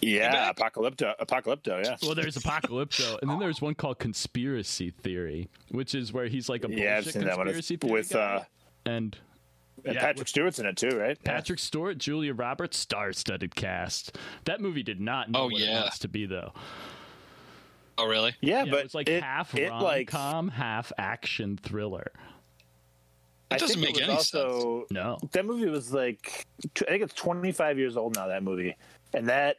Yeah, apocalypto, apocalypto. Yeah, Well, there's Apocalypto, and then there's one called Conspiracy Theory, which is where he's like a bullshit yeah, I've seen that one conspiracy It's theory with guy. uh, and and yeah, Patrick with Stewart's in it too, right? Yeah. Patrick Stewart, Julia Roberts, star-studded cast. That movie did not know Oh, what yeah. it wants to be, though. Oh, really? Yeah, Yeah, but it's like it, half it rom like com, half action thriller. I That doesn't think make it any also, No, That movie was like I think it's 25 years old now. That movie, and that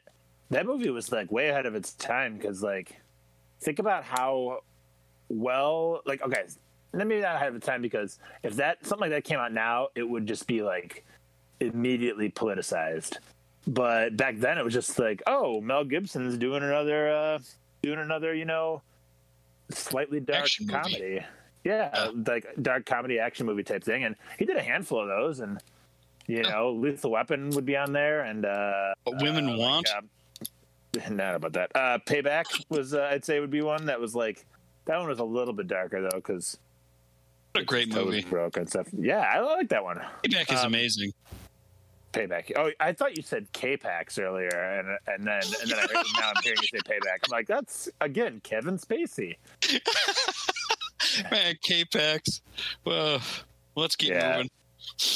that movie was like way ahead of its time because like think about how well like okay and maybe not ahead of its time because if that something like that came out now it would just be like immediately politicized but back then it was just like oh mel gibson's doing another uh doing another you know slightly dark Action movie. comedy yeah, Yeah. like dark comedy action movie type thing and he did a handful of those and you know lethal weapon would be on there and uh What women uh, like, want? uh, not about that. Uh, Payback was, uh, I'd say, would be one that was like that one was a little bit darker though because a great movie. broke and stuff. Yeah, I like that one. Payback is Um, amazing. Payback. Oh, I thought you said K-Pax earlier, and and then and then I heard, now I'm hearing you say Payback. I'm like, that's again Kevin Spacey. Man, K-Pax. Well, let's keep Yeah. moving.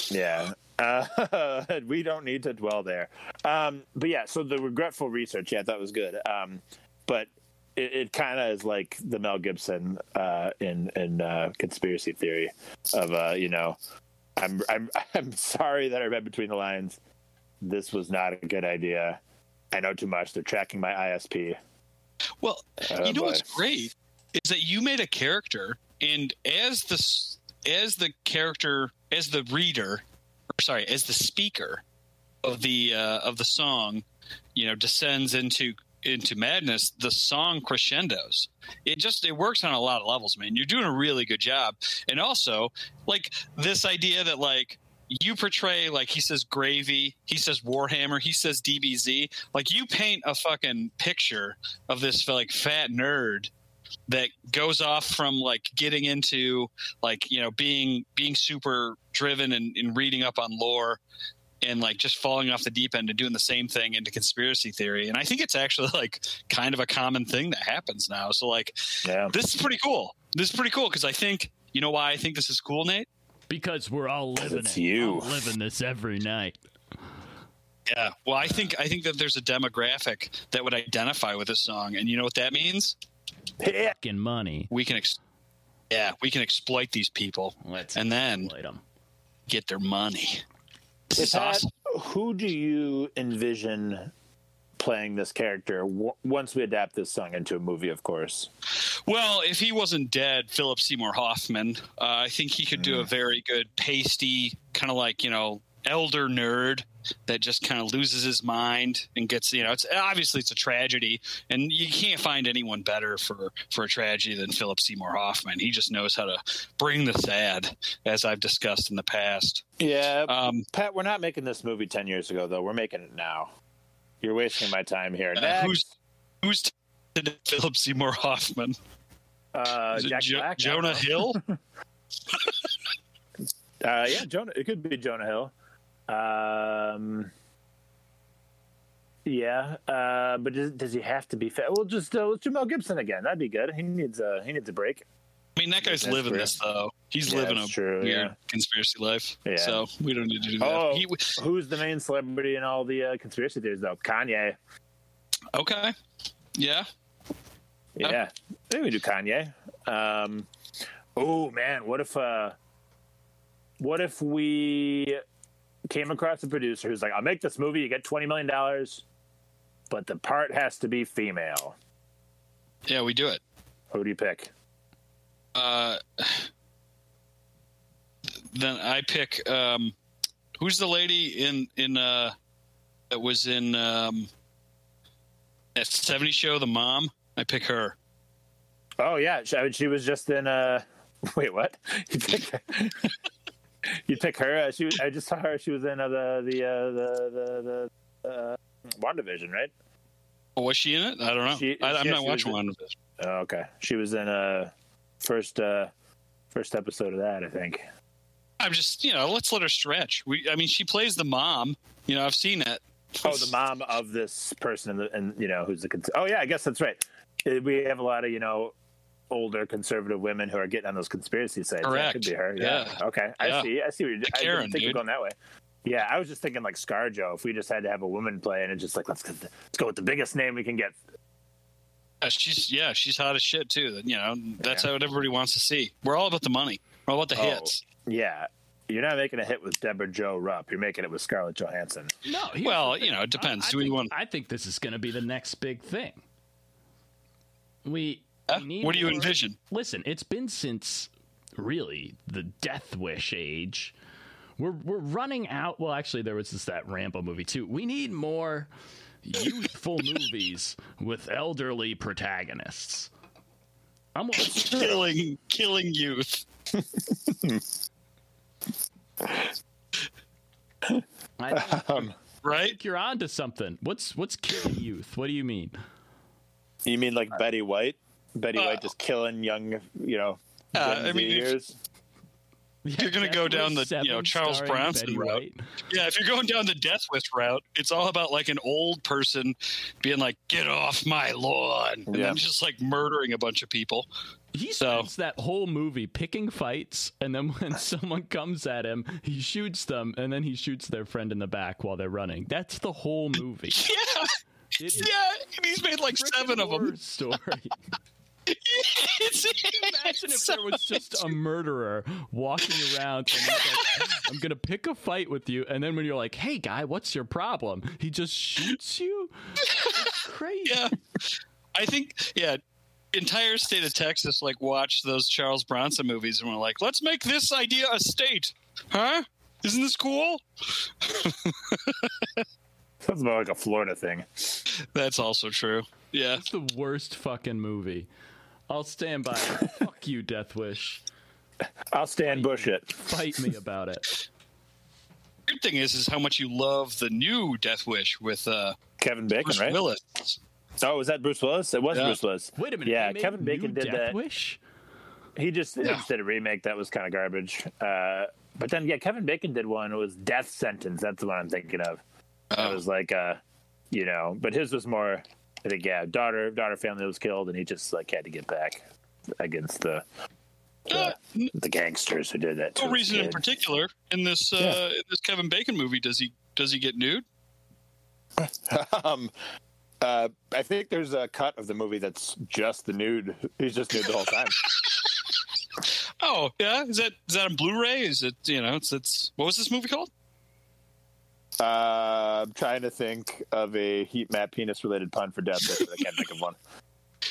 Yeah. Uh, we don't need to dwell there. Um, but yeah, so the regretful research, yeah, that was good. Um, but it, it kind of is like the Mel Gibson uh, in in uh, conspiracy theory of uh, you know, I'm I'm I'm sorry that I read between the lines. This was not a good idea. I know too much. They're tracking my ISP. Well, Oh, you know boy. what's great is that you made a character, and as the as the character, as the reader, sorry, as the speaker, of the uh, of the song, you know, descends into into madness, the song crescendos. It just it works on a lot of levels, man. You're doing a really good job, and also like this idea that like you portray like he says gravy, he says Warhammer, he says DBZ. Like you paint a fucking picture of this like fat nerd that goes off from like getting into like you know being being super driven and, and reading up on lore and like just falling off the deep end and doing the same thing into conspiracy theory and i think it's actually like kind of a common thing that happens now so like Yeah. this is pretty cool this is pretty cool because i think you know why i think this is cool nate Because we're all living it's it. you. I'm living this every night. yeah well i think i think that there's a demographic that would identify with this song and you know what that means Yeah. Fucking money. we can ex- yeah we can exploit these people Let's and then exploit 'em. get their money this is Pat, awesome who do you envision playing this character w- once we adapt this song into a movie? Of course. Well, if he wasn't dead, Philip Seymour Hoffman, uh, I think he could do a very good pasty, kind of like you know, elder nerd that just kind of loses his mind and gets you know. It's obviously it's a tragedy, and you can't find anyone better for for a tragedy than Philip Seymour Hoffman. He just knows how to bring the sad, as I've discussed in the past. Yeah, Um, Pat. We're not making this movie ten years ago, though. We're making it now. You're wasting my time here. uh, who's who's Philip Seymour Hoffman? uh, Jo- Black? Jonah. Hill? Uh, yeah, Jonah. It could be Jonah Hill. Um, yeah, uh, but does, does he have to be fat? Well, just uh, let's do Mel Gibson again. That'd be good. He needs a he needs a break. I mean, that guy's That's living true. this though. He's Yeah, living a true, weird yeah. conspiracy life. Yeah. So we don't need to do that. Oh, He- who's the main celebrity in all the uh, conspiracy theories though? Kanye. okay. Yeah. Yeah, maybe we do Kanye. Um, oh man, what if uh, what if we came across a producer who's like, "I'll make this movie. You get twenty million dollars, but the part has to be female." Yeah, we do it. Who do you pick? Uh, then I pick. Um, who's the lady in in uh, that was in um, that '70s show, The Mom? I pick her. Oh yeah, she, I mean, she was just in. Uh, wait, what? You pick, her? Uh, she. was- I just saw her. She was in uh, the the uh, the the, the uh, WandaVision, right? Oh, was she in it? I don't know. She- I, I'm yeah, not watching in- of. Oh, okay. She was in uh first uh first episode of that, I think. I'm just, you know, let's let her stretch. We, I mean, she plays the mom. You know, I've seen it. Oh, the mom of this person, and you know who's the. Cons- oh yeah, I guess that's right. Uh, We have a lot of you know older conservative women who are getting on those conspiracy sites. That Correct. could be her. Yeah. Okay. I Yeah. see. I see what you're. I Karen, didn't think dude. of going that way. Yeah, I was just thinking like ScarJo. If we just had to have a woman play, and it's just like let's let's go with the biggest name we can get. Uh, she's yeah, she's hot as shit too. You know, that's Yeah. what everybody wants to see. We're all about the money. We're all about the Oh. hits. Yeah, you're not making a hit with Debra Jo Rupp. You're making it with Scarlett Johansson. No. Well, you know, it depends. I, I Do we think, want- I think this is going to be the next big thing. We, Uh, need what do you more- envision? Listen, it's been since really the Death Wish age. We're we're running out. Well, actually, there was just that Rambo movie too. We need more youthful movies with elderly protagonists. I'm Killing, killing youth. I think Um, Right? you're onto something. What's what's killing youth? What do you mean? You mean like Betty White? Betty Uh, White just killing young, you know, Uh, Gen I Z mean, if- years. Yeah, gonna go down the, you know, Charles starring Bronson Betty route. White. Yeah, if you're going down the Death Wish route, it's all about like an old person being like, "Get off my lawn," and Yeah. then just like murdering a bunch of people. He So- spends that whole movie picking fights, and then when someone comes at him, he shoots them, and then he shoots their friend in the back while they're running. That's the whole movie. Yeah, It is yeah, and he's made like seven of them. Story. it's, Imagine if it's there was just a murderer walking around, and he's like, "I'm gonna pick a fight with you," and then when you're like, "Hey, guy, what's your problem?" He just shoots you. It's crazy. yeah. I think yeah, entire state of Texas like watched those Charles Bronson movies and were like, let's make this idea a state, huh? Isn't this cool? Sounds more like a Florida thing. That's also true. Yeah. It's the worst fucking movie. I'll stand by it. Fuck you, Death Wish. I'll stand bush it. Fight me about it. Good thing is, is how much you love the new Death Wish with uh, Kevin Bacon, Bruce right? Willis. Oh, was that Bruce Willis? It was Yeah. Bruce Willis. Wait a minute. Yeah, Kevin Bacon did Death that. Wish. He just, he Yeah. just did a remake that was kind of garbage. Uh, but then, yeah, Kevin Bacon did one. It was Death Sentence. That's the one I'm thinking of. It Oh. was like, uh, you know, but his was more. I think, yeah, daughter, daughter family was killed, and he just like had to get back against the Uh, the, the gangsters who did that. No his reason in particular in this uh, in this Kevin Bacon movie does he does he get nude? um, uh, I think there's a cut of the movie that's just the nude. He's just nude the whole time. Oh yeah, is that is that on Blu-ray? Is it you know it's it's what was this movie called? Uh, I'm trying to think of a heat map penis related pun for Death I can't think of one.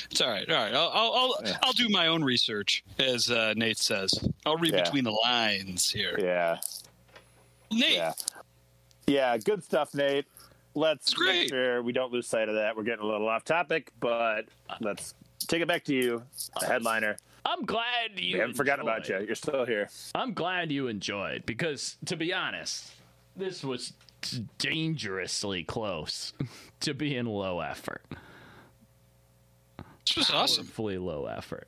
It's all right, all right. I'll I'll I'll, Yeah. I'll do my own research, as uh, Nate says. I'll read Yeah. between the lines here. Yeah, Nate, yeah, yeah. Good stuff, Nate. Let's make sure we don't lose sight of that. We're getting a little off topic, but let's take it back to you, the headliner. I'm glad you. We haven't forgotten about you. You're still here. I'm glad you enjoyed because, to be honest, this was t- dangerously close to being low effort. this was awesome. Powerfully low effort.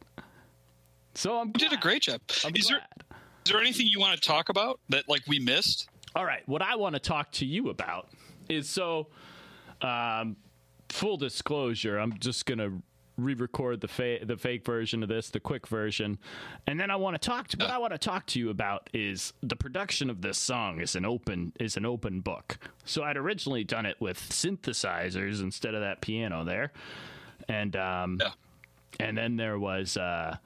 So I'm You did a great job. I'm Is there glad. is there anything you want to talk about that like we missed? All right, what I want to talk to you about is so, um, full disclosure, I'm just gonna re-record the fa- the fake version of this, the quick version, and then I want to talk to what I want to talk to you about is the production of this song is an open is an open book. So I'd originally done it with synthesizers instead of that piano there, and um, Yeah. and then there was uh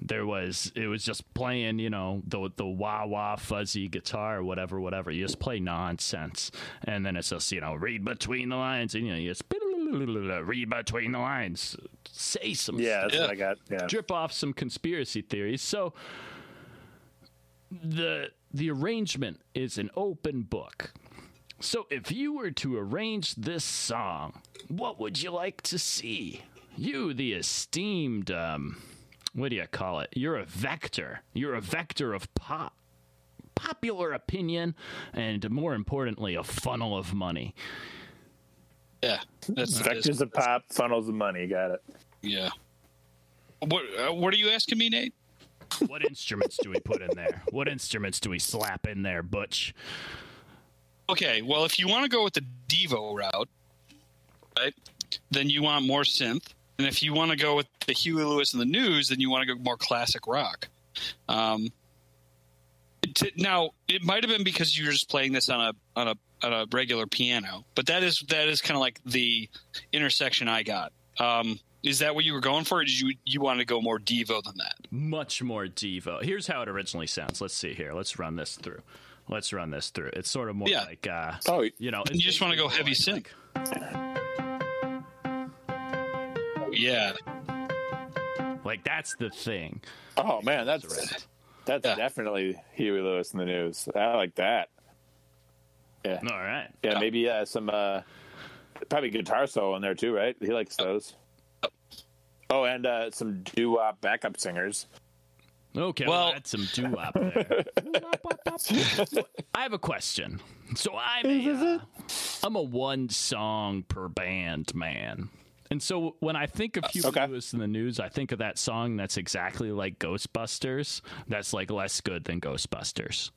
there was it was just playing you know the the wah wah fuzzy guitar whatever whatever you just play nonsense and then it's just you know read between the lines and you know you just read between the lines say some Yeah, that's Yeah. what I got. Yeah. drip off some conspiracy theories. So the the arrangement is an open book. So if you were to arrange this song, what would you like to see? You, the esteemed, um, what do you call it? You're a vector. You're a vector of pop, popular opinion, and more importantly, a funnel of money. Yeah, that's Vectors of pop, funnels of money. Got it. Yeah. What uh, what are you asking me, Nate? What instruments do we put in there? What instruments do we slap in there, Butch? Okay, well, if you want to go with the Devo route, right, then you want more synth. And if you want to go with the Huey Lewis and the News, then you want to go more classic rock. Um, t- now, it might have been because you were just playing this on a on a on a regular piano, but that is that is kind of like the intersection I got. Um, is that what you were going for, or did you you want to go more Devo than that? much more Devo. Here's how it originally sounds. Let's see here. Let's run this through. Let's run this through. It's sort of more Yeah. like, uh, Oh, you know, You just wanna go heavy synth. Yeah, Like that's the thing. oh man, that's Right. That's Yeah. definitely Huey Lewis and the News. I like that. Yeah, All right. yeah, Yeah. maybe uh, some uh, probably guitar solo in there too, right? He likes those. Oh, and uh, some doo wop backup singers. Okay. Well- Well, that's some doo wop there. I have a question. So I'm a, uh, I'm a one song per band man. And so when I think of uh, Huey Okay. Lewis and the News, I think of that song that's exactly like Ghostbusters. That's like less good than Ghostbusters.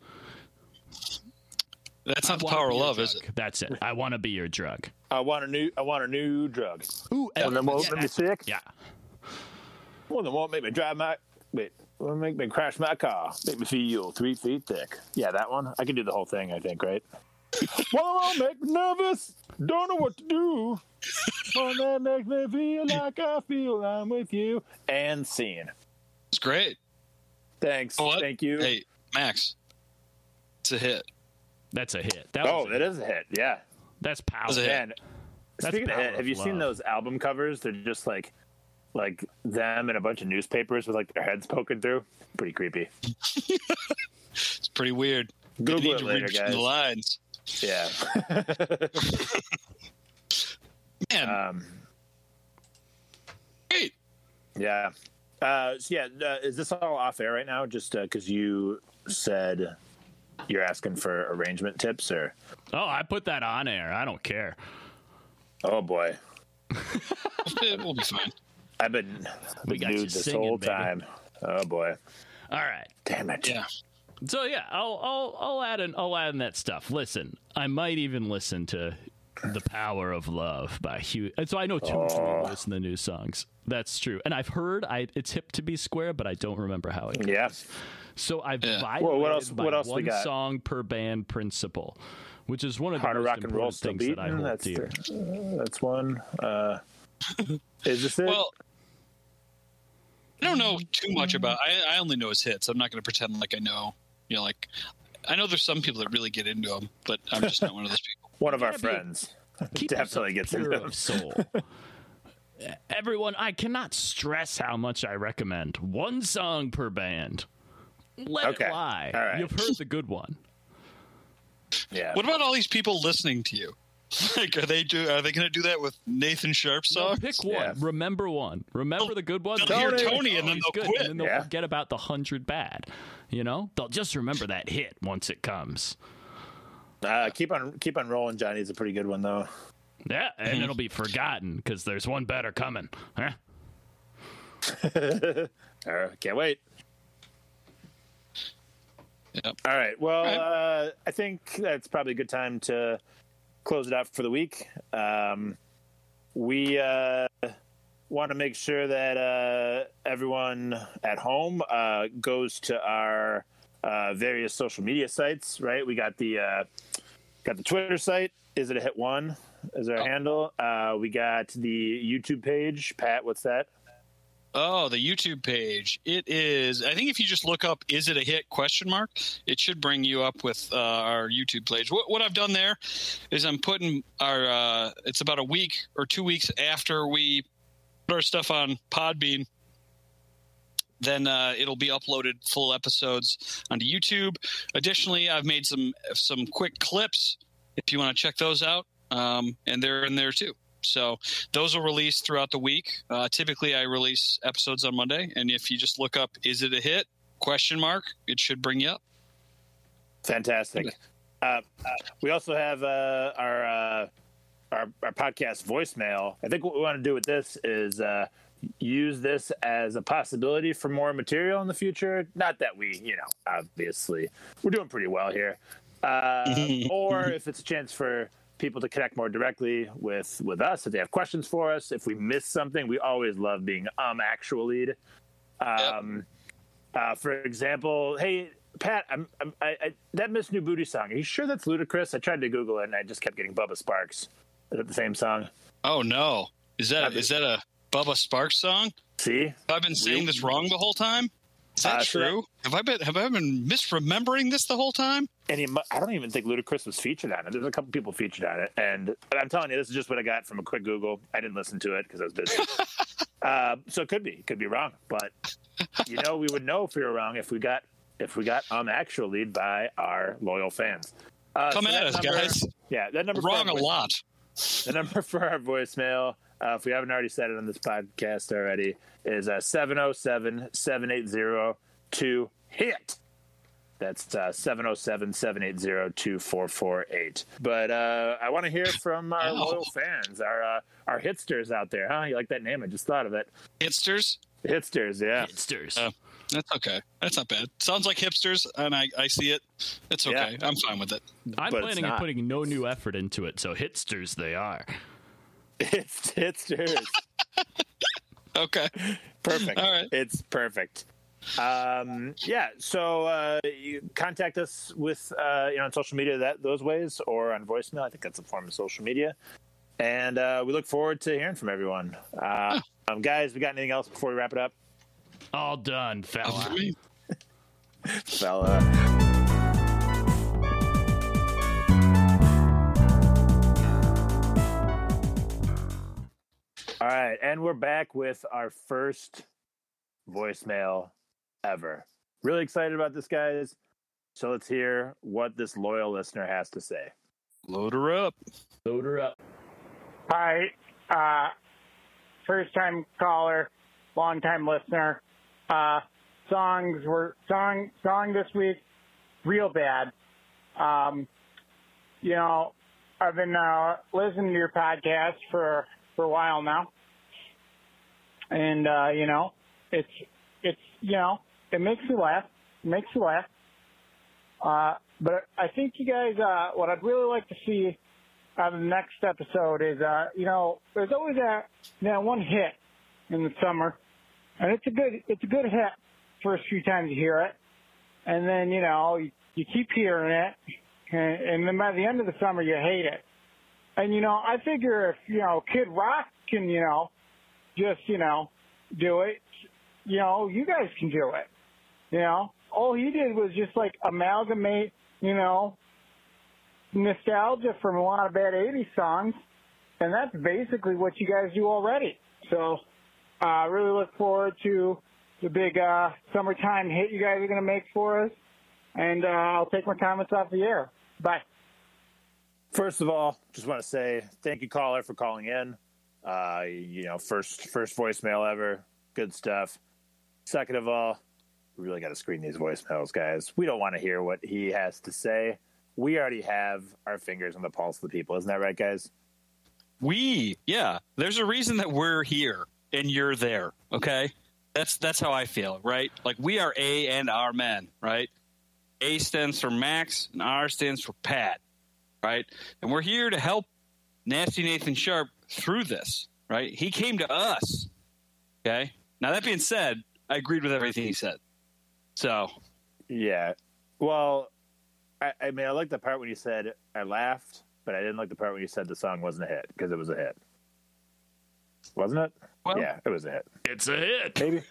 that's I not the power of your love, is it? That's it. I want to be your drug. I want a new. I want a new drug. Ooh, One that won't make me sick. Yeah. One that won't make me drive my. Wait, won't make me crash my car. Make me feel three feet thick. Yeah, that one. I can do the whole thing. I think. Right. One that make me nervous. Don't know what to do. One that makes me feel like I feel I'm with you. And scene. It's great. Thanks. Oh, what? Thank you. Hey, Max, it's a hit. That's a hit. That Oh, was a that hit. is a hit. Yeah. That's power. was a hit. Man, That's speaking of hit, have of you seen those album covers? They're just like, like them and a bunch of newspapers with like their heads poking through. Pretty creepy. It's pretty weird. Google it later, guys. the lines. Yeah. Man, um, great. yeah. Uh, so yeah, uh, is this all off air right now? Just because you said you're asking for arrangement tips, or Oh, I put that on air. I don't care. oh boy, It will be fine. I've been We been got you this singing, whole baby. time. Oh boy, All right. damn it! Yeah. So yeah, I'll I'll I'll add in I'll add in that stuff. Listen, I might even listen to "The Power of Love" by Hugh. So I know two Oh. listen to new songs. That's true, and I've heard I it's hip to be square, but I don't remember how it. Goes. Yeah. So I've Yeah. violated Well, what else- by what else we one got? song per band principle, which is one of the Heart of most rock and roll important still things that I beating. hold That's dear. the- that's one. Uh, is this it? Well, I don't know too much about. I, I only know his hits. I'm not going to pretend like I know. You know, like I know there's some people that really get into them, but I'm just not one of those people. one of our gotta be- friends Keep definitely gets into them. soul. Everyone, I cannot stress how much I recommend one song per band. Let Okay. it lie. All right. You've heard the good one. Yeah. What about all these people listening to you? Like, are they do? Are they going to do that with Nathan Sharp's No, song? pick one. Yeah. Remember one. Remember the good one. they'll hear Tony, Tony and then they'll good, quit. And then they'll Yeah. forget about the hundred bad. You know, they'll just remember that hit once it comes. Uh, keep on keep on rolling, Johnny's a pretty good one though. Yeah, and it'll be forgotten because there's one better coming. Huh? Uh, can't wait. Yep. All right. Well, All right. Uh, I think that's probably a good time to close it out for the week. Um, we uh, want to make sure that uh, everyone at home uh, goes to our uh, various social media sites. Right. We got the uh, got the Twitter site. Is it a hit one? Is our Oh. handle? Uh, we got the YouTube page. Pat, what's that? Oh, the YouTube page. It is. I think if you just look up "Is it a hit?" question mark, it should bring you up with uh, our YouTube page. What, what I've done there is I'm putting our. Uh, it's about a week or two weeks after we put our stuff on Podbean. Then uh, it'll be uploaded full episodes onto YouTube. Additionally, I've made some some quick clips if you want to check those out, um, and they're in there too. So those will release throughout the week. Uh, typically, I release episodes on Monday, and if you just look up "Is it a hit?" question mark, it should bring you up. Fantastic. Uh, we also have uh, our, uh, our our podcast voicemail. I think what we want to do with this is uh, use this as a possibility for more material in the future. Not that we, you know, obviously we're doing pretty well here, uh, or if it's a chance for people to connect more directly with with us if they have questions for us. If we miss something, we always love being um actual lead. Um, uh, for example, hey Pat, I'm, I'm, I, I, that Miss New Booty song. Are you sure that's Ludacris? I tried to Google it and I just kept getting Bubba Sparxxx. Is it the same song? Oh no! Is that is that a Bubba Sparxxx song? See, I've I been saying this wrong the whole time? Is that Uh, so that- true? have I been have I been misremembering this the whole time? And he, I don't even think Ludacris was featured on it. There's a couple people featured on it, and but I'm telling you, this is just what I got from a quick Google. I didn't listen to it because I was busy. uh, so it could be, it could be wrong, but you know, we would know if we were wrong if we got if we got um actual lead by our loyal fans. Uh, Come so at us, number- guys. Yeah, that number Wrong a lot. The number for our voicemail, uh, if we haven't already said it on this podcast already, is uh, 707 780 2 HIT. That's uh, 707 780 2448. But uh, I want to hear from our Wow. loyal fans, our uh, our hitsters out there. Huh? You like that name? I just thought of it. Hitsters? Hitsters, yeah. Hitsters. Uh, That's okay. That's not bad. Sounds like hipsters, and I, I see it. It's okay. I'm fine with it. I'm but planning on putting no new effort into it, so hitsters they are. It's hitsters. Okay. perfect. All right. It's perfect. Um, yeah. So uh, you contact us with uh, you know on social media that those ways or on voicemail. I think that's a form of social media. And uh, we look forward to hearing from everyone. Uh, um, guys, we got anything else before we wrap it up, All done, fella. Fella? All right, and we're back with our first voicemail ever. Really excited about this, guys. So let's hear what this loyal listener has to say. Load her up. Load her up. Hi, uh, first time caller, long time listener. Uh, songs were song song this week, real bad. Um, you know, I've been uh, listening to your podcast for for a while now, and uh, you know, it's it's you know, it makes me laugh. It makes me laugh. Uh, but I think you guys, uh, what I'd really like to see on the next episode is, uh, you know, there's always that that one hit in the summer, and it's a good it's a good hit first few times you hear it, and then you know you, you keep hearing it, and, and then by the end of the summer you hate it. And you know, I figure if you know Kid Rock can you know just you know do it, you know you guys can do it. You know, all he did was just like amalgamate, you know, nostalgia from a lot of bad 80s songs. And that's basically what you guys do already. So, I uh, really look forward to the big, uh, summertime hit you guys are going to make for us. And, uh, I'll take my comments off the air. Bye. First of all, just want to say thank you, caller, for calling in. Uh, you know, first first voicemail ever. Good stuff. Second of all, we really got to screen these voicemails, guys. We don't want to hear what he has to say. We already have our fingers on the pulse of the people. Isn't that right, guys? We, yeah. There's a reason that we're here and you're there. Okay, that's that's how I feel, right? Like we are A and R men, right? A stands for Max, and R stands for Pat, right? And we're here to help Nasty Nathan Sharp through this, right? He came to us. Okay. Now that being said, I agreed with everything he said. So, yeah. Well, I, I mean, I like the part when you said I laughed, but I didn't like the part when you said the song wasn't a hit because it was a hit. Wasn't it? Well, yeah, it was a hit. It's a hit. Maybe.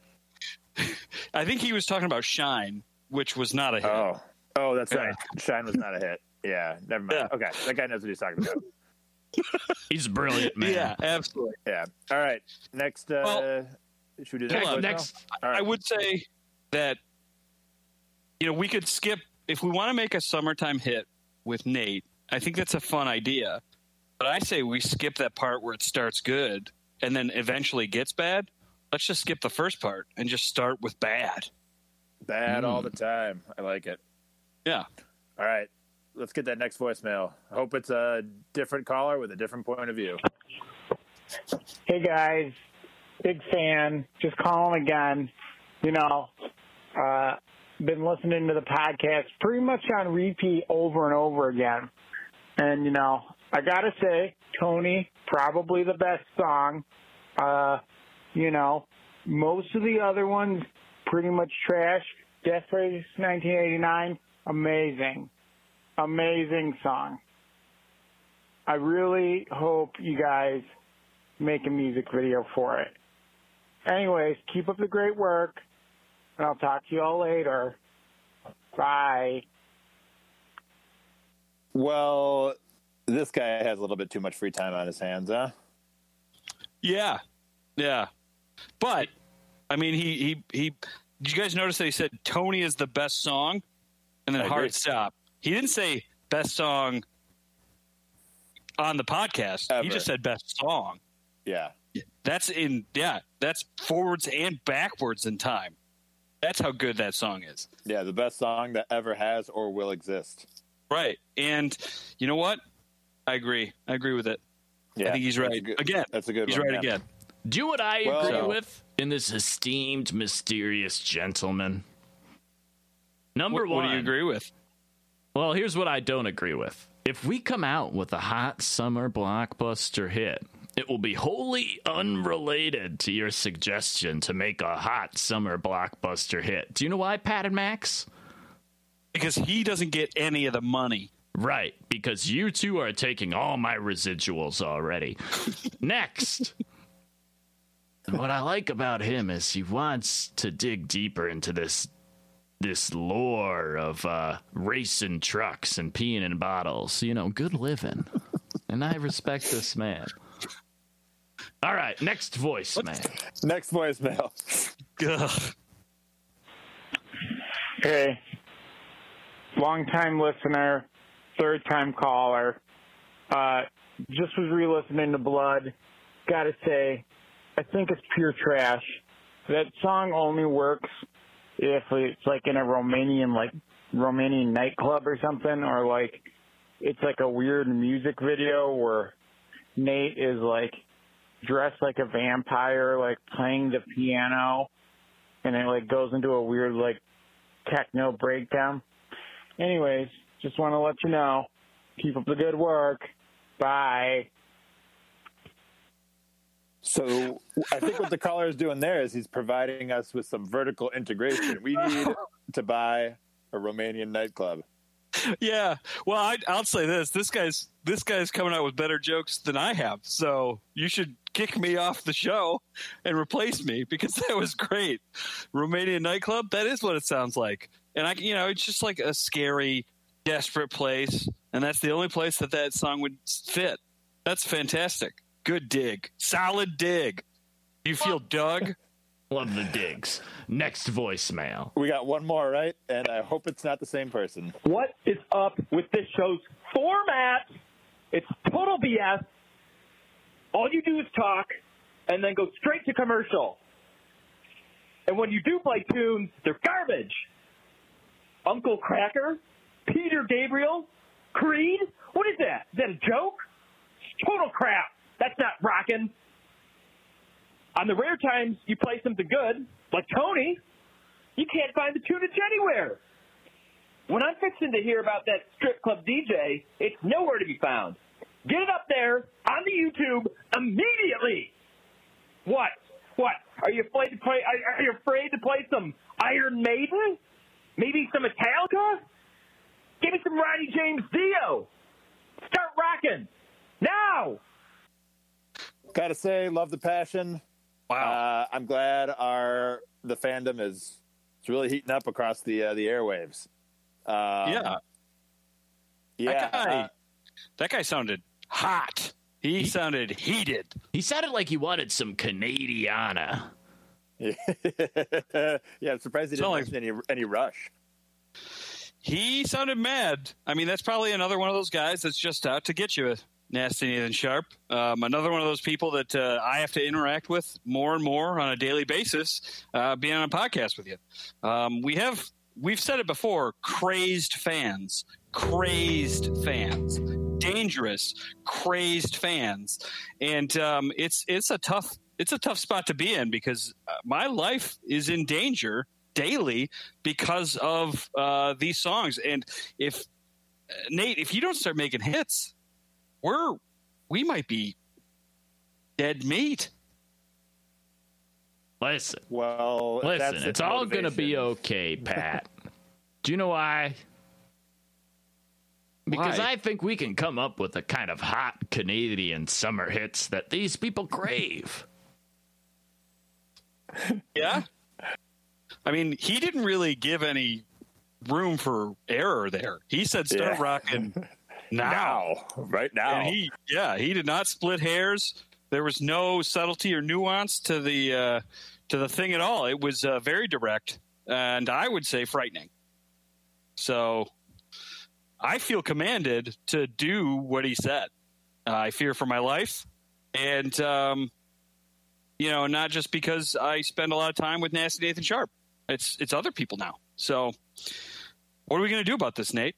I think he was talking about Shine, which was not a hit. Oh, oh, that's Yeah. right. Shine was not a hit. Yeah, never mind. Yeah. Okay, that guy knows what he's talking about. He's brilliant man. Yeah, absolutely. Yeah. All right. Next. Uh, Well, should we do the Hold next? on, voicemail? next. All right. I would say that you know we could skip if we want to make a summertime hit with Nate. I think that's a fun idea, but I say we skip that part where it starts good and then eventually gets bad. Let's just skip the first part and just start with bad. Bad all Hmm. the time. I like it. Yeah. All right. Let's get that next voicemail. I hope it's a different caller with a different point of view. Hey guys, big fan. Just calling again. You know, uh, been listening to the podcast pretty much on repeat over and over again. And you know, I gotta say, Tony, probably the best song. Uh, you know, most of the other ones pretty much trash. Death Race 1989, amazing, amazing song. I really hope you guys make a music video for it. Anyways, keep up the great work, and I'll talk to you all later. Bye. Well, this guy has a little bit too much free time on his hands, huh? Yeah. Yeah. But I mean he he he did you guys notice that he said Tony is the best song and then I agree. hard stop. He didn't say best song on the podcast. Ever. He just said best song. Yeah. That's in yeah, that's forwards and backwards in time. That's how good that song is. Yeah, the best song that ever has or will exist. Right. And you know what? I agree. I agree with it. Yeah, I think he's right. a good- Again. That's a good He's one. right yeah. again. Do what I Well- agree So- with in this esteemed, mysterious gentleman. Number What, one. what do you agree with? Well, here's what I don't agree with. If we come out with a hot summer blockbuster hit, it will be wholly unrelated to your suggestion to make a hot summer blockbuster hit. Do you know why, Pat and Max? Because he doesn't get any of the money. Right, because you two are taking all my residuals already. Next. what I like about him is he wants to dig deeper into this this lore of uh, racing trucks and peeing in bottles. You know, good living. and I respect this man. All right, next voice, man. Next voicemail. Ugh. Hey, long time listener, third time caller. Uh, just was re-listening to Blood. Gotta say, I think it's pure trash. That song only works if it's like in a Romanian like Romanian nightclub or something, or like it's like a weird music video where Nate is like dressed like a vampire, like playing the piano, and it like goes into a weird like techno breakdown. Anyways, just want to let you know. Keep up the good work. Bye. So I think what the caller is doing there is he's providing us with some vertical integration. We need to buy a Romanian nightclub. Yeah. Well, I, I'll say this: this guy's this guy's coming out with better jokes than I have. So you should kick me off the show and replace me because that was great. Romanian nightclub. That is what it sounds like. And I, you know, it's just like a scary, desperate place, and that's the only place that that song would fit. That's fantastic. Good dig. Solid dig. You feel dug? Love the digs. Next voicemail. We got one more, right? And I hope it's not the same person. What is up with this show's format? It's total BS. All you do is talk and then go straight to commercial. And when you do play tunes, they're garbage. Uncle Kracker, Peter Gabriel, Creed. What is that? Is that a joke? It's total crap. That's not rocking. On the rare times you play something good, like Tony, you can't find the tunage anywhere. When I'm fixing to hear about that strip club DJ, it's nowhere to be found. Get it up there on the YouTube immediately. What? What? Are you afraid to play? Are, are you afraid to play some Iron Maiden? Maybe some Metallica? Give me some Ronnie James Dio. Start rocking now. Gotta say, love the passion. Wow. Uh, I'm glad our the fandom is it's really heating up across the uh, the airwaves. Um, yeah. yeah. That guy, that guy sounded hot. He sounded heated. He sounded like he wanted some Canadiana. uh, yeah, I'm surprised he didn't Sound like- any any rush. He sounded mad. I mean, that's probably another one of those guys that's just out to get you, Nasty Nathan Sharp. Um, another one of those people that uh, I have to interact with more and more on a daily basis, uh, being on a podcast with you. Um, we have we've said it before: crazed fans, crazed fans, dangerous, crazed fans, and um, it's it's a tough it's a tough spot to be in because uh, my life is in danger daily because of uh, these songs. And if uh, Nate, if you don't start making hits, we're we might be dead meat. Listen, Well, listen, that's it's all going to be okay, Pat. Do you know why? Because Why? I think we can come up with the kind of hot Canadian summer hits that these people crave. Yeah. I mean, he didn't really give any room for error there. He said start Yeah. rocking now. now, right now. And he, yeah, he did not split hairs. There was no subtlety or nuance to the uh, to the thing at all. It was uh, very direct, and I would say frightening. So, I feel commanded to do what he said. Uh, I fear for my life, and um, you know, not just because I spend a lot of time with Nasty Nathan Sharp. It's it's other people now. So, what are we going to do about this, Nate?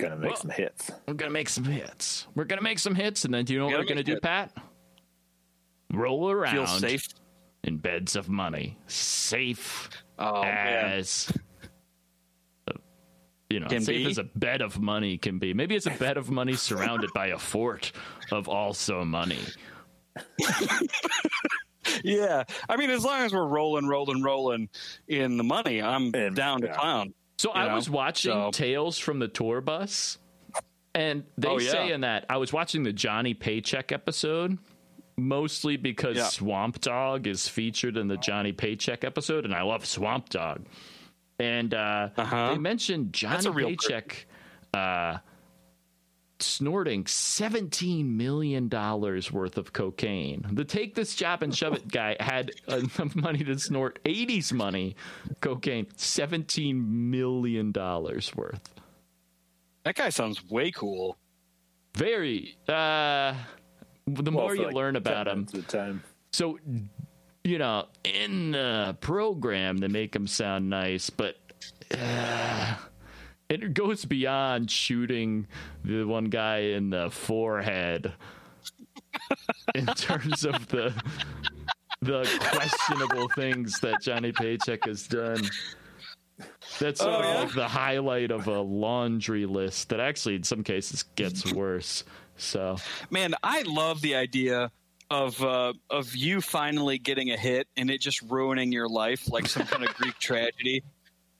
Gonna make Well- some hits. We're going to make some hits. We're going to make some hits, and then do you know what Gotta we're going to make do, hits. Pat? Roll around Feel safe? in beds of money, safe Oh man. as you know, Can safe be. as a bed of money can be. Maybe it's a bed of money surrounded by a fort of also money. Yeah, I mean, as long as we're rolling, rolling, rolling in the money, I'm And- down to yeah. clown. So I know, was watching so- Tales from the Tour Bus, and they Oh, yeah. say in that I was watching the Johnny Paycheck episode, mostly because Yeah. Swamp Dogg is featured in the Johnny Paycheck episode, and I love Swamp Dogg. And uh, Uh-huh. they mentioned Johnny Paycheck uh, snorting $17 million worth of cocaine. The take this job and shove it guy had enough money to snort 80s money cocaine, $17 million worth. That guy sounds way cool. Very, uh, the more Well, for you like learn about him, so you know in the program they make him sound nice but uh, it goes beyond shooting the one guy in the forehead in terms of the the questionable things that Johnny Paycheck has done that's sort Oh, of yeah? like the highlight of a laundry list that actually in some cases gets worse so Man, I love the idea of uh, of you finally getting a hit and it just ruining your life like some kind of Greek tragedy.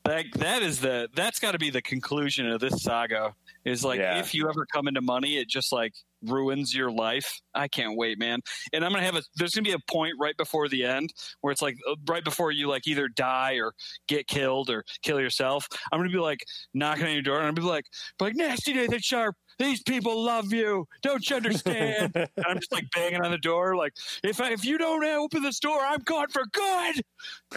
That that is the that's got to be the conclusion of this saga. Is like Yeah. if you ever come into money, it just like ruins your life. I can't wait, man. And I'm gonna have a there's gonna be a point right before the end where it's like uh, right before you like either die or get killed or kill yourself. I'm gonna be like knocking on your door and I'm gonna be like, like nasty Nathan Sharp. These people love you. Don't you understand? and I'm just like banging on the door, like if I, if you don't open this door, I'm gone for good.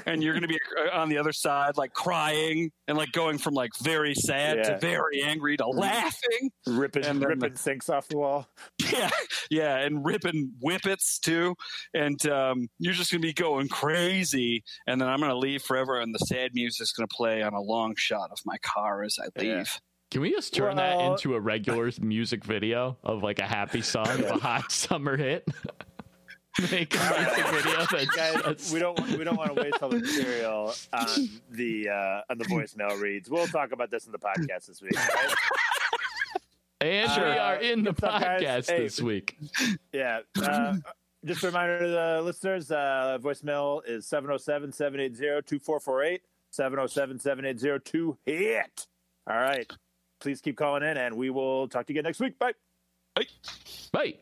And you're gonna be uh, on the other side, like crying and like going from like very sad Yeah. to very angry to laughing. ripping And ripping the- sinks off the wall. Yeah, yeah, and ripping whippets too, and um, you're just gonna be going crazy. And then I'm gonna leave forever, and the sad music's gonna play on a long shot of my car as I leave. Yeah. Can we just turn that into a regular music video of like a happy song a hot summer hit? Make a music video that's, Guys, that's- we don't we don't want to waste all the material on the uh, on the voicemail reads. We'll talk about this in the podcast this week. Right? and Sure. we are in the What's up, guys? podcast Hey. this week. Yeah. Uh, just a reminder to the listeners, uh, voicemail is 707-780-2448, 707-780-2-HIT. All right. Please keep calling in, and we will talk to you again next week. Bye. Bye.